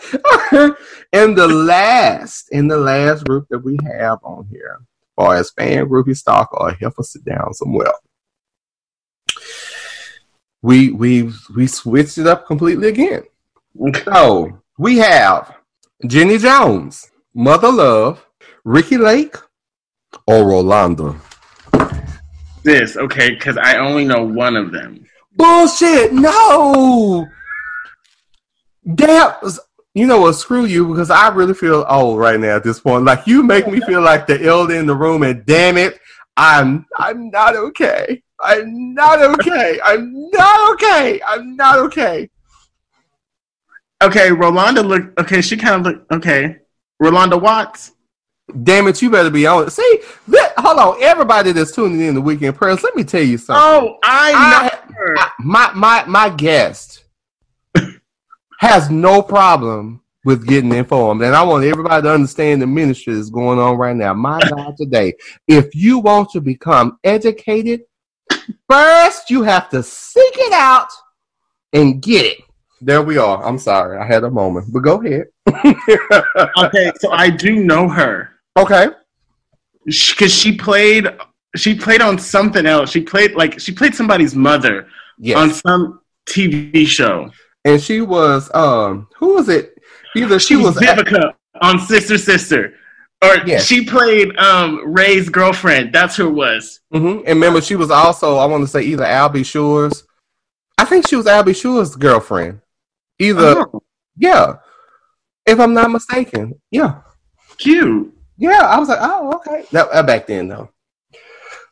and the last in the last group that we have on here, as far as fan group, groupie stock or help us sit down somewhere. We we we switched it up completely again. So we have Jenny Jones, Mother Love, Ricki Lake, Oh, or Rolanda. This, okay, because I only know one of them. Bullshit! No. That was, you know what? Screw you, because I really feel old right now at this point. Like you make me feel like the elder in the room, and damn it, I'm I'm not okay. I'm not okay. I'm not okay. I'm not okay. Okay, Rolanda looked, okay, she kind of looked, okay. Rolanda Watts. Damn it, you better be on it. See, let, hold on, everybody that's tuning in the Weekend Pearls. Let me tell you something. Oh, I I-. I- my my my guest has no problem with getting informed, and I want everybody to understand the ministry that's going on right now. My God, today, if you want to become educated, first you have to seek it out and get it. There we are. I'm sorry, I had a moment, but go ahead. okay, so I do know her. Okay. Because she played, she played on something else. She played, like, she played somebody's mother Yes. on some TV show. and she was um who was it? Either she, She was Vivica on Sister Sister. Or Yes. she played um, Ray's girlfriend. That's who it was. hmm And remember, she was also, I want to say, either Albie Shores. I think she was Albie Shores' girlfriend. Either, Oh, yeah. If I'm not mistaken. Yeah. cute. Yeah. I was like, oh, okay. That, uh, back then, though.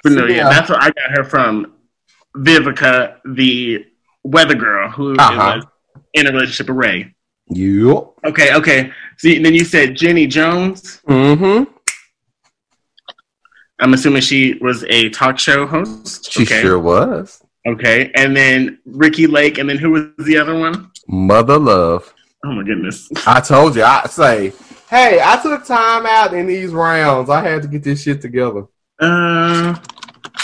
But no, So, yeah, that's where I got her from. Vivica, the weather girl, who Uh-huh. was in a relationship with Ray. Yep. Okay, okay. See, then you said Jenny Jones. Mm-hmm. I'm assuming she was a talk show host. She okay. sure was. Okay, and then Ricki Lake, and then who was the other one? Mother love. Oh my goodness. I told you. I say, hey, I took time out in these rounds. I had to get this shit together. Uh,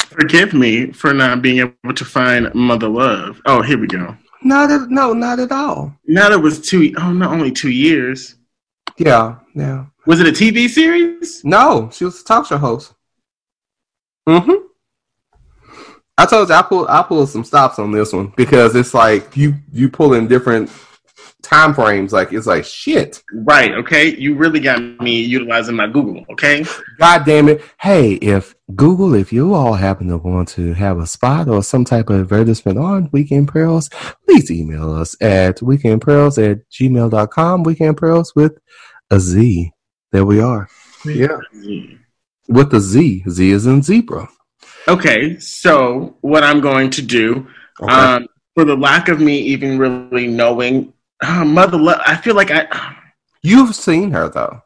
forgive me for not being able to find Mother Love. Oh, here we go. Not at, no, not at all. Now that was two. Oh no, only two years. Yeah, yeah. Was it a TV series? No, she was a talk show host. Mm-hmm. I told you I pulled I pulled some stops on this one because it's like you you pull in different time frames. Like it's like shit. Right. Okay. You really got me utilizing my Google. Okay. God damn it. Hey, if Google, if you all happen to want to have a spot or some type of advertisement on Weekend Pearls, please email us at weekendpearls at gmail.com. Weekend Pearls with a Z. There we are. Yeah. With a Z. Z is in zebra. Okay. So what I'm going to do, Okay. um, for the lack of me even really knowing uh, Mother Love, I feel like I. You've seen her though.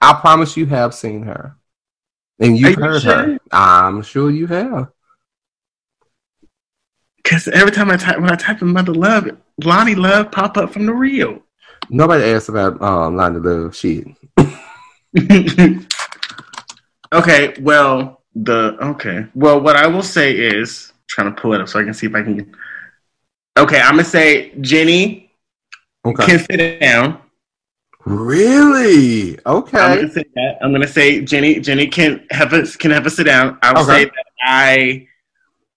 I promise you have seen her. And you've you heard sure? her. I'm sure you have. Because every time I type, when I type in Mother Love, Loni Love pop up from the reel. Nobody asked about um of Love shit. okay, well, the okay. Well, what I will say is trying to pull it up so I can see if I can. Okay, I'm gonna say Jenny Okay. can sit down. Really? Okay. I'm gonna say that. I'm gonna say Jenny. Jenny can have us can have a sit down. I'll Okay. say that I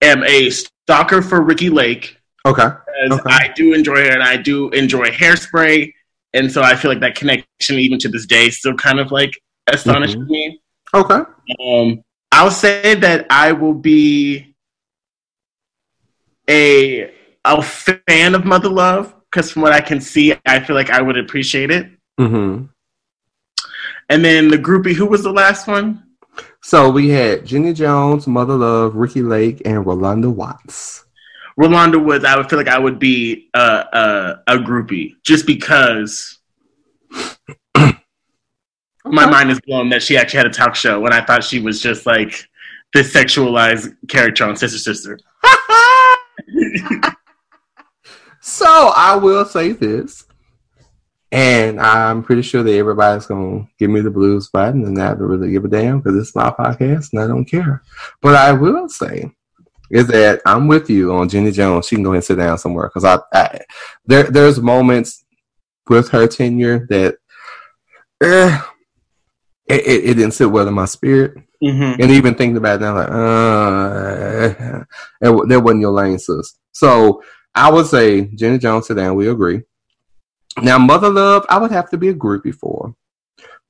am a stalker for Ricki Lake Okay. because Okay. I do enjoy her and I do enjoy hairspray, and so I feel like that connection, even to this day, still kind of like astonishes Mhm. me. Okay. Um, I'll say that I will be a a fan of Mother Love because from what I can see, I feel like I would appreciate it. Mm-hmm. And then the groupie, who was the last one? So we had Jenny Jones, Mother Love, Ricki Lake, and Rolanda Watts. Rolanda Woods. I would feel like I would be a a, a groupie just because my mind is blown that she actually had a talk show when I thought she was just like this sexualized character on Sister Sister. so I will say this, and I'm pretty sure that everybody's gonna give me the blues button and not really give a damn because it's my podcast and I don't care. But I will say is that I'm with you on Jenny Jones. She can go ahead and sit down somewhere because I, I there there's moments with her tenure that eh, it, it, it didn't sit well in my spirit. Mm-hmm. And even thinking about it now, like, uh, that, that wasn't your lane, sis. So I would say Jenny Jones, down. We agree. Now, Mother Love, I would have to be a groupie for.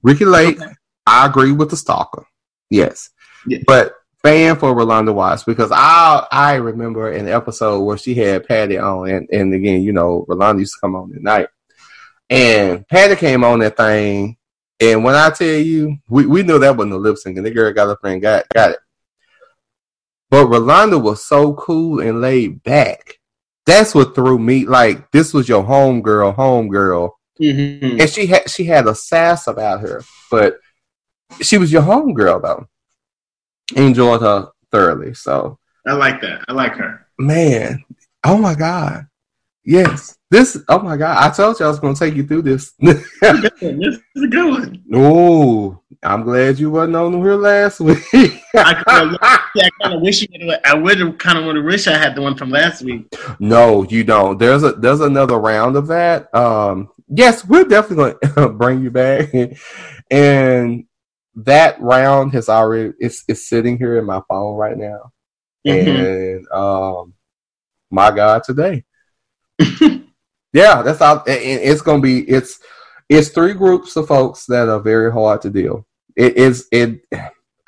Ricki Lake, Okay. I agree with the stalker. Yes. But fan for Rolanda Watts because I I remember an episode where she had Patty on, and, and again, you know, Rolanda used to come on at night. And Patty came on that thing and when I tell you, we, we knew that wasn't a lip sync, and the girl got up there and got got it. But Rolanda was so cool and laid back. That's what threw me. Like this was your home girl, home girl, Mm-hmm. and she had she had a sass about her, but she was your home girl though. Enjoyed her thoroughly. So I like that. I like her. man, oh my god, yes. This, oh my god! I told you I was going to take you through this. this is a good one. Oh, I'm glad you wasn't on here last week. I, kinda- yeah, I kind of wish you. I would have kind of would have wished I had the one from last week. no, you don't. There's a there's another round of that. Um, yes, we're definitely going to bring you back, and that round has already it's it's sitting here in my phone right now, Mhm. and um, my God, today, yeah, that's all. It's gonna be it's it's three groups of folks that are very hard to deal. It is it.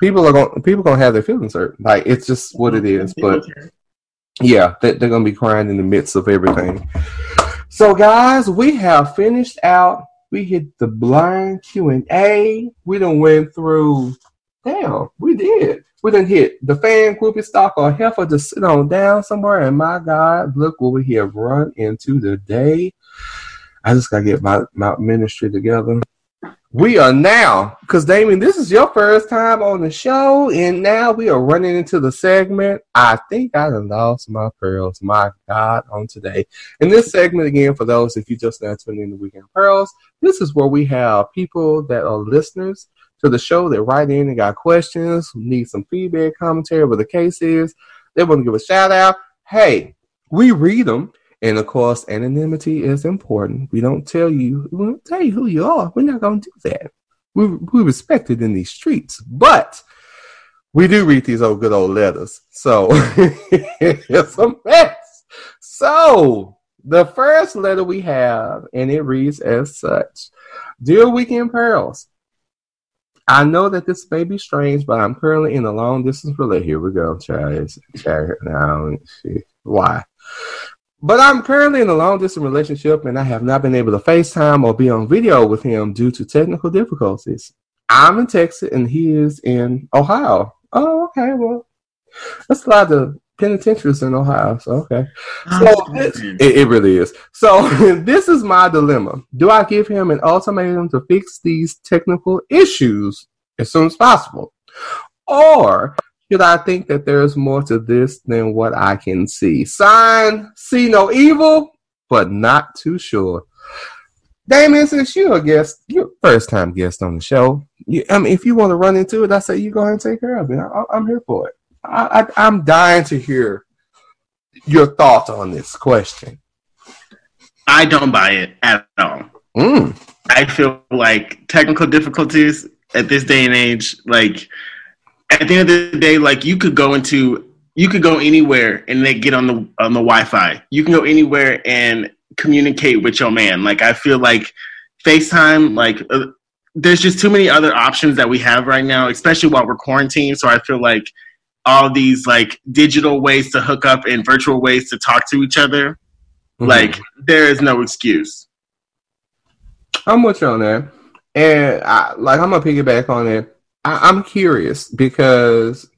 People are gonna People gonna have their feelings hurt. Like it's just what it is. But yeah, they, they're gonna be crying in the midst of everything. So, guys, we have finished out. We hit the blind Q and A. We done went through. Damn, we did. We didn't hit the fan groupie stock or heifer to sit on down somewhere. And my God, look what we have run into today. I just gotta get my, my ministry together. We are now, because Damien, this is your first time on the show, and now we are running into the segment. I think I lost my pearls, my God, on today. In this segment, again, for those if you just now tuning in to Weekend Pearls, this is where we have people that are listeners to the show They write in and got questions, need some feedback, commentary, what the case is. They want to give a shout out. Hey, we read them. And of course, anonymity is important. We don't tell you, we don't tell you who you are. We're not going to do that. We we respect it in these streets, but we do read these old good old letters. So it's a mess. So the first letter we have, and it reads as such: "Dear Weekend Pearls." I know that this may be strange, but I'm currently in a long distance relationship. Here we go, Charles. Charles, now, why? But I'm currently in a long distance relationship and I have not been able to FaceTime or be on video with him due to technical difficulties. I'm in Texas and he is in Ohio. Oh, okay. Well, that's a lot of penitentiaries in Ohio. So, okay. Ah, so this, it, it really is. So this is my dilemma. Do I give him an ultimatum to fix these technical issues as soon as possible? Or should I think that there's more to this than what I can see? Sign, see no evil, but not too sure. Damien, since you're a guest, you're first time guest on the show. You, I mean, if you want to run into it, I say you go ahead and take care of it. I, I'm here for it. I, I, I'm dying to hear your thoughts on this question. I don't buy it at all. Mm. I feel like technical difficulties at this day and age, like at the end of the day, like you could go into you could go anywhere and they get on the on the Wi-Fi. You can go anywhere and communicate with your man. Like I feel like FaceTime, like uh, there's just too many other options that we have right now, especially while we're quarantined. So I feel like all these like digital ways to hook up and virtual ways to talk to each other, mm-hmm. like there is no excuse. I'm with you on that, and I, like I'm gonna piggyback on it. I, am curious because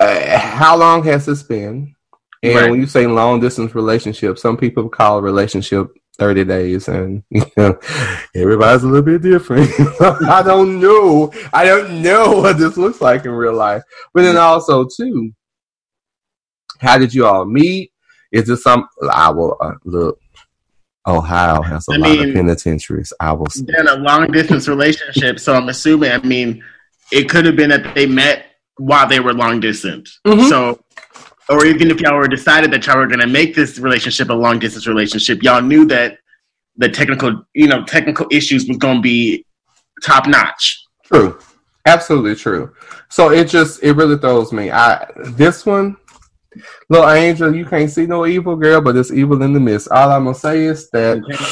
uh, how long has this been? And right. when you say long distance relationship, some people call a relationship 30 days and you know everybody's a little bit different. I don't know. I don't know what this looks like in real life. But then also too how did you all meet? Is this some i will uh, look ohio has a I lot mean, of penitentiaries. I will in a long distance relationship so i'm assuming i mean it could have been that they met while they were long distance. Mm-hmm. so or even if y'all were decided that y'all were going to make this relationship a long distance relationship, y'all knew that the technical, you know, technical issues was going to be top notch. True, absolutely true. So it just it really throws me. I this one, little angel, you can't see no evil, girl, but it's evil in the midst. All I'm gonna say is that okay.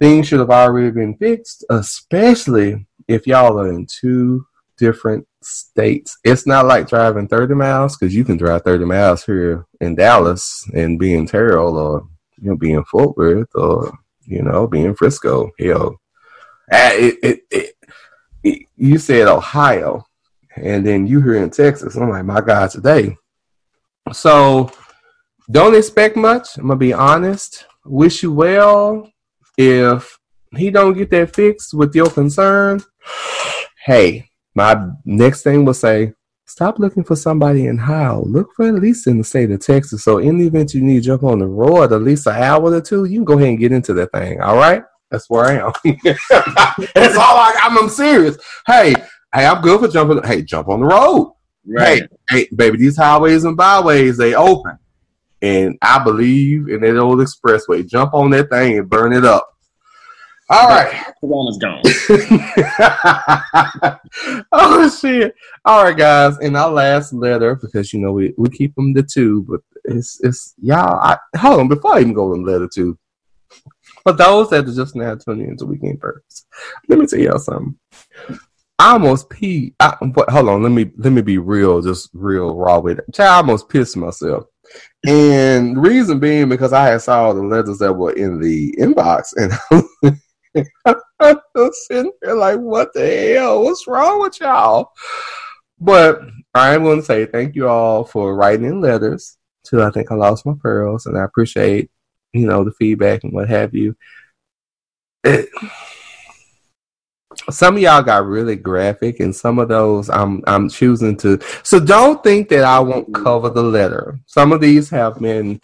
things should have already been fixed, especially if y'all are in two different states. It's not like driving 30 miles because you can drive 30 miles here in Dallas and be in Terrell or you know be in Fort Worth or you know be in Frisco. Hell, it, it, it, it, you said Ohio, and then you here in Texas. I'm like, my God, today. So don't expect much. I'm gonna be honest. Wish you well. If he don't get that fixed with your concern, hey, my next thing will say, stop looking for somebody in Howell. Look for at least in the state of Texas. So in the event you need to jump on the road at least an hour or two, you can go ahead and get into that thing. All right? That's where I am. That's all I, I'm, I'm serious. Hey, hey, I'm good for jumping. Hey, jump on the road. Right. Hey, hey, baby, these highways and byways, they open. And I believe in that old expressway. Jump on that thing and burn it up. All right. Corona's gone. oh shit! All right, guys. In our last letter, because you know we, we keep them the two, but it's it's y'all. I, hold on before I even go in letter two. For those that are just now tuning into Weekend Pearls, let me tell y'all something. I almost pee. I, but hold on, let me let me be real, just real raw with it. I almost pissed myself. And the reason being because I had saw the letters that were in the inbox and I'm sitting there like, what the hell? What's wrong with y'all? But I'm going to say thank you all for writing in letters to I think I lost my pearls, and I appreciate you know the feedback and what have you. It, some of y'all got really graphic, and some of those I'm I'm choosing to. So don't think that I won't cover the letter. Some of these have been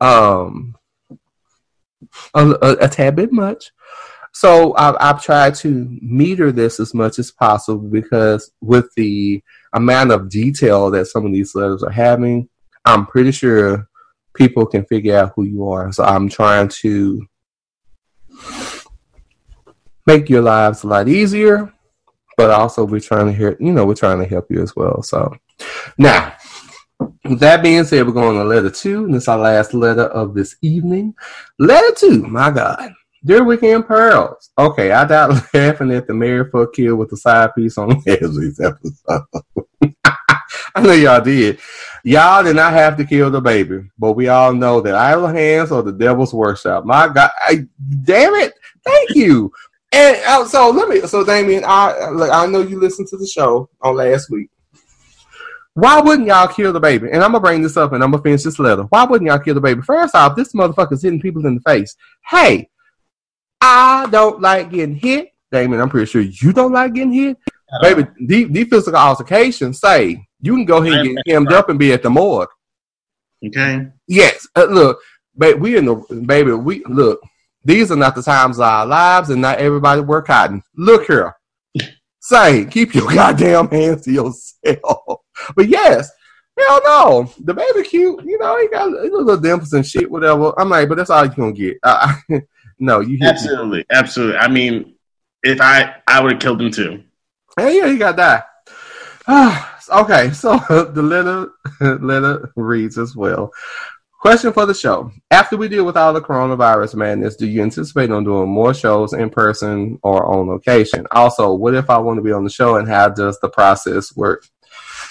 um a, a, a tad bit much, so I've, I've tried to meter this as much as possible because with the amount of detail that some of these letters are having, I'm pretty sure people can figure out who you are. So I'm trying to make your lives a lot easier, but also we're trying to hear, you know, we're trying to help you as well. So now, with that being said, we're going to letter two, and is our last letter of this evening. Letter two, my God. Dear Weekend Pearls. Okay, I died laughing at the Married for Kill with the side piece on Leslie's episode. I know y'all did. Y'all did not have to kill the baby, but we all know that idle hands are the devil's workshop. My God, I, damn it! Thank you. And uh, so let me. So Damien, I like I know you listened to the show on last week. Why wouldn't y'all kill the baby? And I'm gonna bring this up, and I'm gonna finish this letter. Why wouldn't y'all kill the baby? First off, this motherfucker's hitting people in the face. Hey, I don't like getting hit. Damon, I'm pretty sure you don't like getting hit. Baby, these, these physical altercations say you can go ahead and get hemmed up and be at the morgue. Okay. Yes. Uh, look, baby, we in the baby. We look. These are not the times of our lives, and not everybody work cotton. Look here. Say, keep your goddamn hands to yourself. But yes, hell no, the baby cute. You know, he got little dimples and shit, whatever. I'm like, but that's all you're gonna get. Uh, no, you absolutely, me. absolutely. I mean, if I I would have killed him too. Hey, yeah, he got that. okay, so the letter letter reads as well. Question for the show. After we deal with all the coronavirus madness, do you anticipate on doing more shows in person or on location? Also, what if I want to be on the show and how does the process work?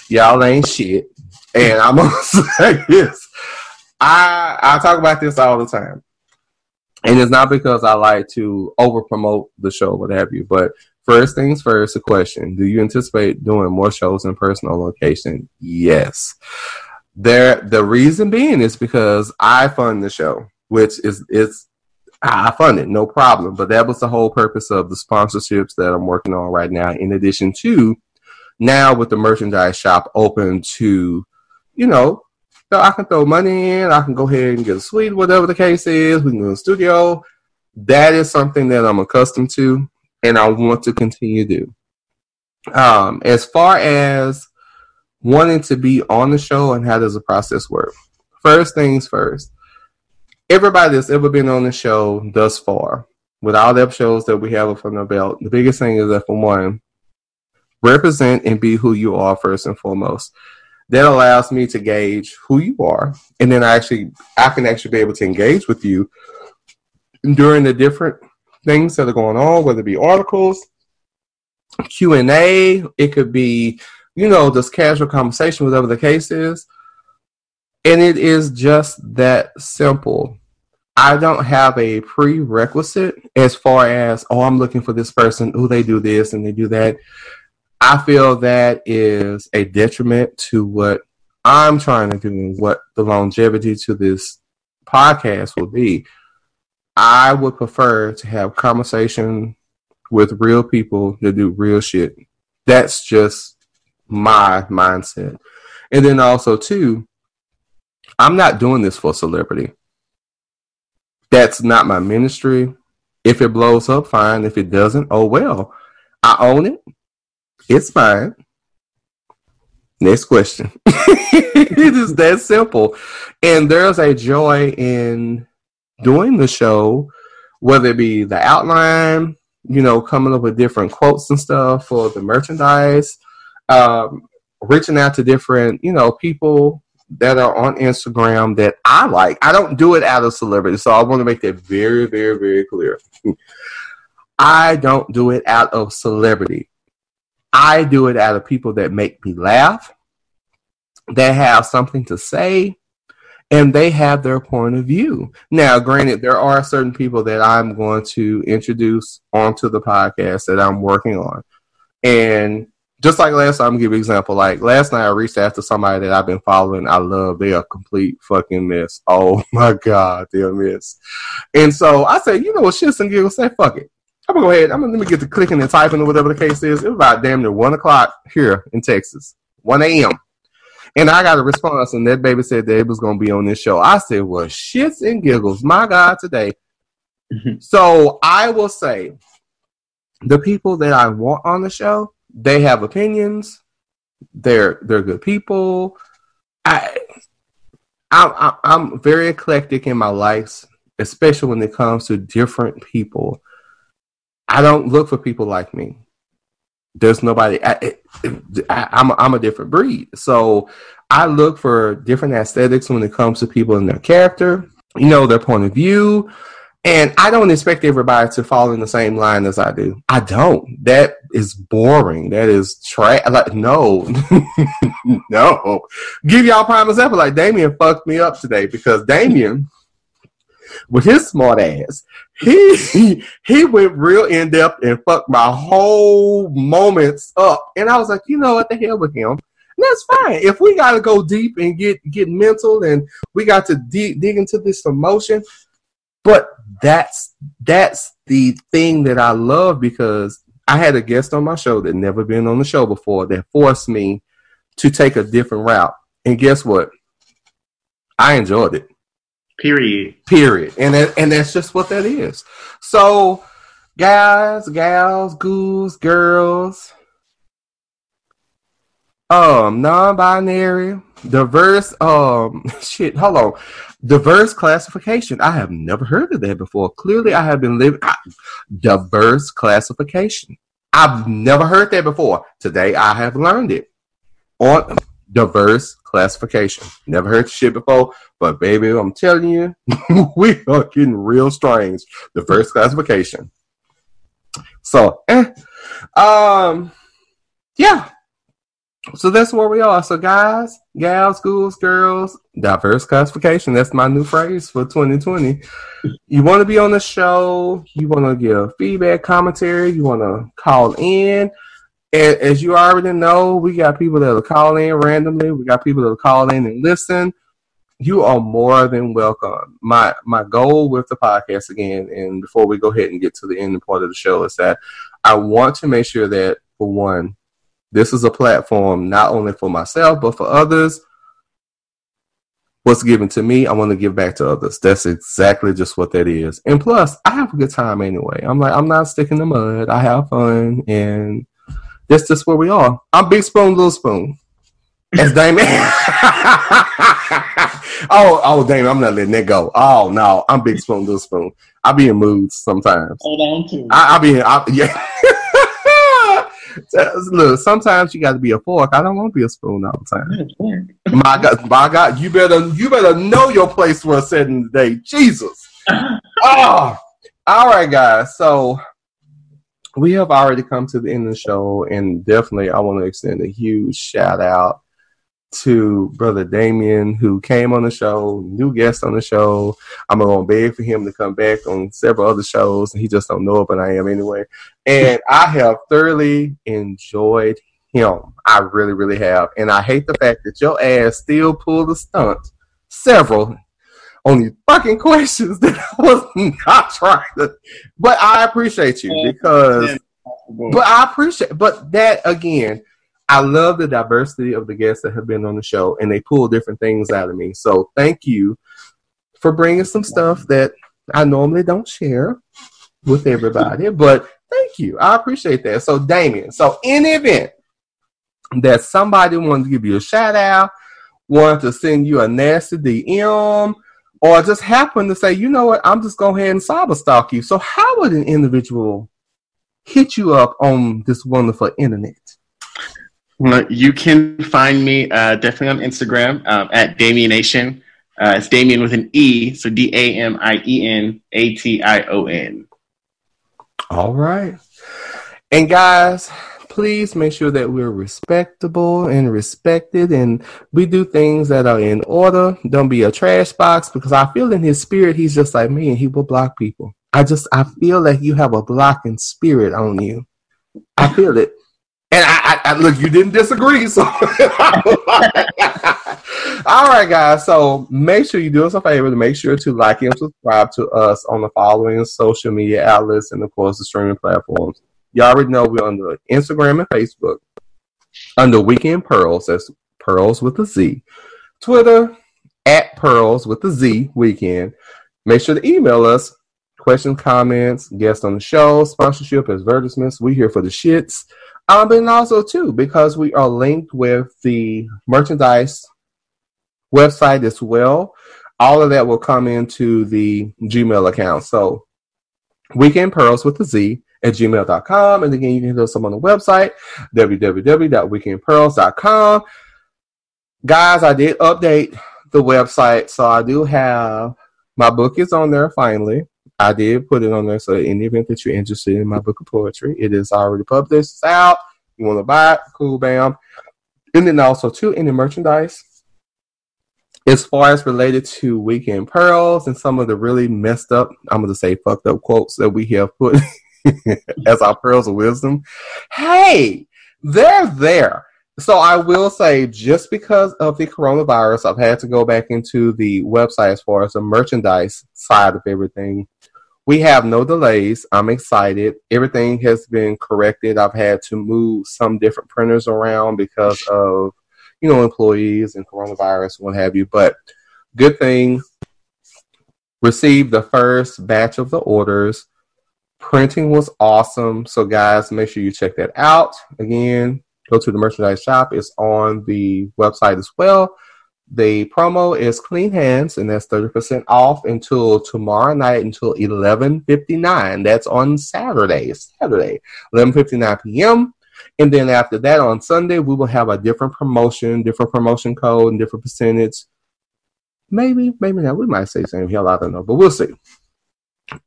Y'all ain't shit. And I'm gonna say this. I I talk about this all the time. And it's not because I like to over promote the show, what have you, but first things first, a question. Do you anticipate doing more shows in person or location? Yes. There, the reason being is because I fund the show, which is it's I fund it, no problem. But that was the whole purpose of the sponsorships that I'm working on right now. In addition to now with the merchandise shop open to, you know, so I can throw money in, I can go ahead and get a suite, whatever the case is. We can go in the studio. That is something that I'm accustomed to, and I want to continue to do. Um, as far as wanting to be on the show and how does the process work? First things first. Everybody that's ever been on the show thus far, with all the episodes that we have from the belt, the biggest thing is that for one, represent and be who you are first and foremost. That allows me to gauge who you are, and then I actually I can actually be able to engage with you during the different things that are going on, whether it be articles, Q and A, it could be you know, just casual conversation, whatever the case is. And it is just that simple. I don't have a prerequisite as far as, oh, I'm looking for this person, oh, they do this and they do that. I feel that is a detriment to what I'm trying to do and what the longevity to this podcast will be. I would prefer to have conversation with real people that do real shit. That's just my mindset. And then also too, I'm not doing this for celebrity. That's not my ministry. If it blows up, fine. If it doesn't, oh well. I own it. It's fine. Next question. it is that simple. And there's a joy in doing the show, whether it be the outline, you know, coming up with different quotes and stuff for the merchandise, um, reaching out to different, you know, people that are on Instagram that I like. I don't do it out of celebrity, so I want to make that very, very, very clear. I don't do it out of celebrity. I do it out of people that make me laugh, that have something to say, and they have their point of view. Now, granted, there are certain people that I'm going to introduce onto the podcast that I'm working on. And just like last time, I'm give you an example. Like last night, I reached out to somebody that I've been following. I love. They are complete fucking mess. Oh my god, they're a mess. And so I said, you know what, shits and giggles. Say fuck it. I'm gonna go ahead. I'm gonna let me get to clicking and typing or whatever the case is. It was about damn near one o'clock here in Texas, one a.m. And I got a response, and that baby said that it was gonna be on this show. I said, well, shits and giggles. My God, today. Mm-hmm. so I will say, the people that I want on the show they have opinions. They're they're good people. I, I I'm very eclectic in my likes, especially when it comes to different people. I don't look for people like me. There's nobody. I, I'm a, I'm a different breed, so I look for different aesthetics when it comes to people and their character. You know, their point of view, and I don't expect everybody to fall in the same line as I do. I don't. That is boring. That is trash. Like, no, no. Give y'all prime example. Like Damien fucked me up today because Damien, with his smart ass, he he went real in depth and fucked my whole moments up. And I was like, you know what the hell with him. And that's fine. If we got to go deep and get get mental and we got to dig dig into this emotion, but that's that's the thing that I love because I had a guest on my show that never been on the show before that forced me to take a different route. And guess what? I enjoyed it. Period. Period. And that, and that's just what that is. So, guys, gals, ghouls, girls, um, non-binary, diverse um shit hold on diverse classification i have never heard of that before clearly i have been living I, diverse classification i've never heard that before today i have learned it on diverse classification never heard shit before but baby i'm telling you we are getting real strange diverse classification so eh. um yeah so that's where we are. So guys, gals, schools, girls, diverse classification. That's my new phrase for 2020. You want to be on the show, you want to give feedback, commentary, you want to call in. And as you already know, we got people that will call in randomly. We got people that will call in and listen. You are more than welcome. My my goal with the podcast again, and before we go ahead and get to the end part of the show, is that I want to make sure that for one, this is a platform not only for myself, but for others. What's given to me, I want to give back to others. That's exactly just what that is. And plus, I have a good time anyway. I'm like, I'm not sticking the mud. I have fun, and that's just where we are. I'm Big Spoon, Little Spoon. As Damon. oh, oh, Damon, I'm not letting that go. Oh no, I'm Big Spoon, Little Spoon. I be in moods sometimes. Hold on to. I, I be, I, yeah. Look, sometimes you got to be a fork. I don't want to be a spoon all the time. my God, my God, you better you better know your place for a certain day. Jesus. oh, all right, guys. So we have already come to the end of the show, and definitely I want to extend a huge shout out to brother Damien, who came on the show, new guest on the show. I'm gonna beg for him to come back on several other shows, and he just don't know it, but I am anyway. And I have thoroughly enjoyed him. I really, really have. And I hate the fact that your ass still pulled the stunt, several on these fucking questions that I was not trying to. But I appreciate you because. But I appreciate, but that again, I love the diversity of the guests that have been on the show, and they pull different things out of me. So thank you for bringing some stuff that I normally don't share with everybody, but thank you. I appreciate that. So Damien, so in the event that somebody wanted to give you a shout out, wanted to send you a nasty DM, or just happen to say, you know what, I'm just going ahead and cyber stalk you. So how would an individual hit you up on this wonderful internet? You can find me uh, definitely on Instagram um, at Damienation. Uh, it's Damien with an E, so D A M I E N A T I O N. All right. And guys, please make sure that we're respectable and respected and we do things that are in order. Don't be a trash box because I feel in his spirit he's just like me and he will block people. I just I feel like you have a blocking spirit on you. I feel it. And I, I, I, look, you didn't disagree. So, all right, guys. So make sure you do us a favor to make sure to like and subscribe to us on the following social media outlets and, of course, the streaming platforms. You already know we're on the Instagram and Facebook under Weekend Pearls. That's Pearls with a Z. Twitter at Pearls with a Z Weekend. Make sure to email us questions, comments, guests on the show, sponsorship, advertisements. We here for the shits. Um, and also too because we are linked with the merchandise website as well. All of that will come into the Gmail account. So weekend pearls with the Z at gmail.com. And again, you can hit us up on the website, www.weekendpearls.com. Guys, I did update the website, so I do have my book is on there finally. I did put it on there. So in the event that you're interested in my book of poetry, it is already published. It's out. You want to buy it? Cool, bam. And then also too any merchandise, as far as related to weekend pearls and some of the really messed up, I'm gonna say fucked up quotes that we have put as our pearls of wisdom. Hey, they're there. So I will say, just because of the coronavirus, I've had to go back into the website as far as the merchandise side of everything we have no delays. I'm excited. Everything has been corrected. I've had to move some different printers around because of, you know, employees and coronavirus and what have you. But good thing, received the first batch of the orders. Printing was awesome. So, guys, make sure you check that out. Again, go to the merchandise shop. It's on the website as well. The promo is clean hands, and that's 30% off until tomorrow night until 11.59. That's on Saturday. Saturday, 11.59 p.m. And then after that, on Sunday, we will have a different promotion, different promotion code, and different percentage. Maybe, maybe not. We might say same hell, I don't know, but we'll see.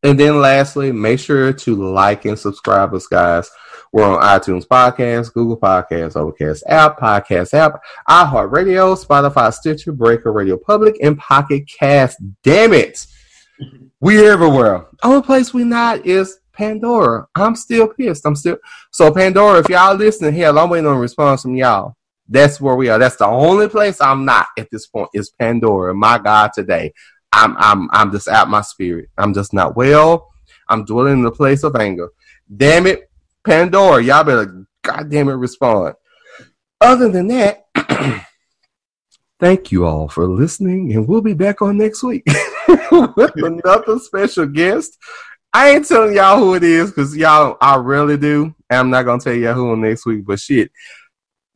And then lastly, make sure to like and subscribe us, guys. We're on iTunes Podcast, Google Podcasts, Overcast App, Podcast App, iHeartRadio, Spotify, Stitcher, Breaker, Radio Public, and Pocket Cast. Damn it. We everywhere. Only place we not is Pandora. I'm still pissed. I'm still so Pandora. If y'all listening, hell, I'm waiting on a response from y'all. That's where we are. That's the only place I'm not at this point is Pandora. My God, today I'm I'm I'm just out my spirit. I'm just not well. I'm dwelling in the place of anger. Damn it, Pandora, y'all better goddamn it respond. Other than that, thank you all for listening, and we'll be back on next week with another special guest. I ain't telling y'all who it is because y'all I really do. I'm not gonna tell y'all who on next week, but shit.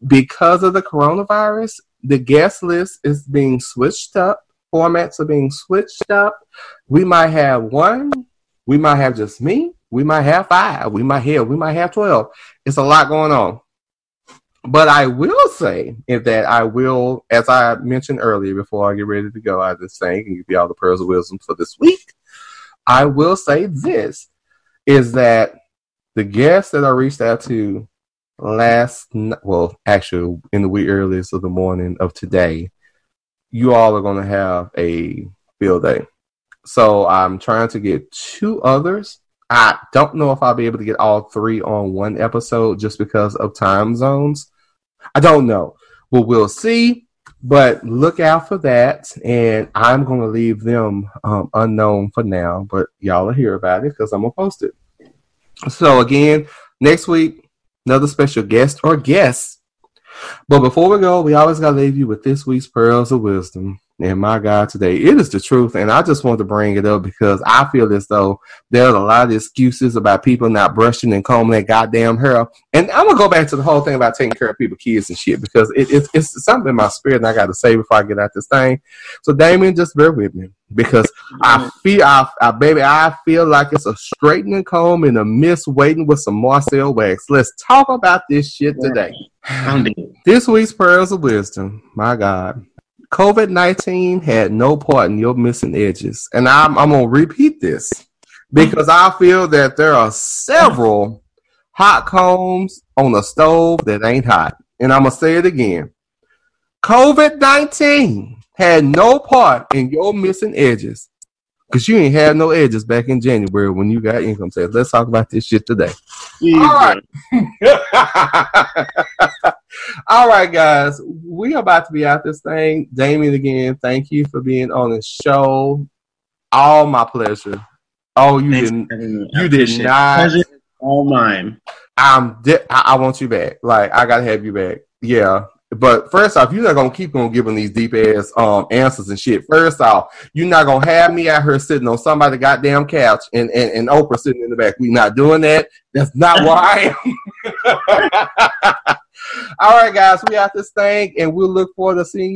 Because of the coronavirus, the guest list is being switched up formats are being switched up. We might have one, we might have just me, we might have five, we might have, we might have 12. It's a lot going on. But I will say that I will, as I mentioned earlier before I get ready to go I just thing and give you all the pearls of wisdom for this week, I will say this is that the guests that I reached out to last, well, actually in the wee earliest of the morning of today, you all are going to have a field day. So I'm trying to get two others. I don't know if I'll be able to get all three on one episode just because of time zones. I don't know. But we'll see. But look out for that. And I'm going to leave them um, unknown for now. But y'all will hear about it because I'm going to post it. So, again, next week, another special guest or guests but before we go, we always got to leave you with this week's pearls of wisdom. And my God, today it is the truth. And I just want to bring it up because I feel as though there's a lot of excuses about people not brushing and combing their goddamn hair. And I'm gonna go back to the whole thing about taking care of people, kids and shit, because it, it's, it's something in my spirit and I got to say before I get out this thing. So Damien, just bear with me because I mm-hmm. feel, I, I, baby, I feel like it's a straightening comb in a mist waiting with some Marcel wax. Let's talk about this shit today. This week's pearls of wisdom, my God. COVID 19 had no part in your missing edges. And I'm, I'm going to repeat this because I feel that there are several hot combs on a stove that ain't hot. And I'm going to say it again COVID 19 had no part in your missing edges because you ain't had no edges back in January when you got income tax. Let's talk about this shit today. All right. All right, guys. We are about to be out this thing. Damien, again, thank you for being on the show. All my pleasure. Oh, you Thanks didn't. You did not. Pleasure all mine. I'm. Di- I-, I want you back. Like I gotta have you back. Yeah. But first off, you're not gonna keep on giving these deep ass um answers and shit. First off, you're not gonna have me out here sitting on somebody's goddamn couch and, and, and Oprah sitting in the back. We're not doing that. That's not where I am. All right, guys, we out this thing, and we'll look forward to seeing you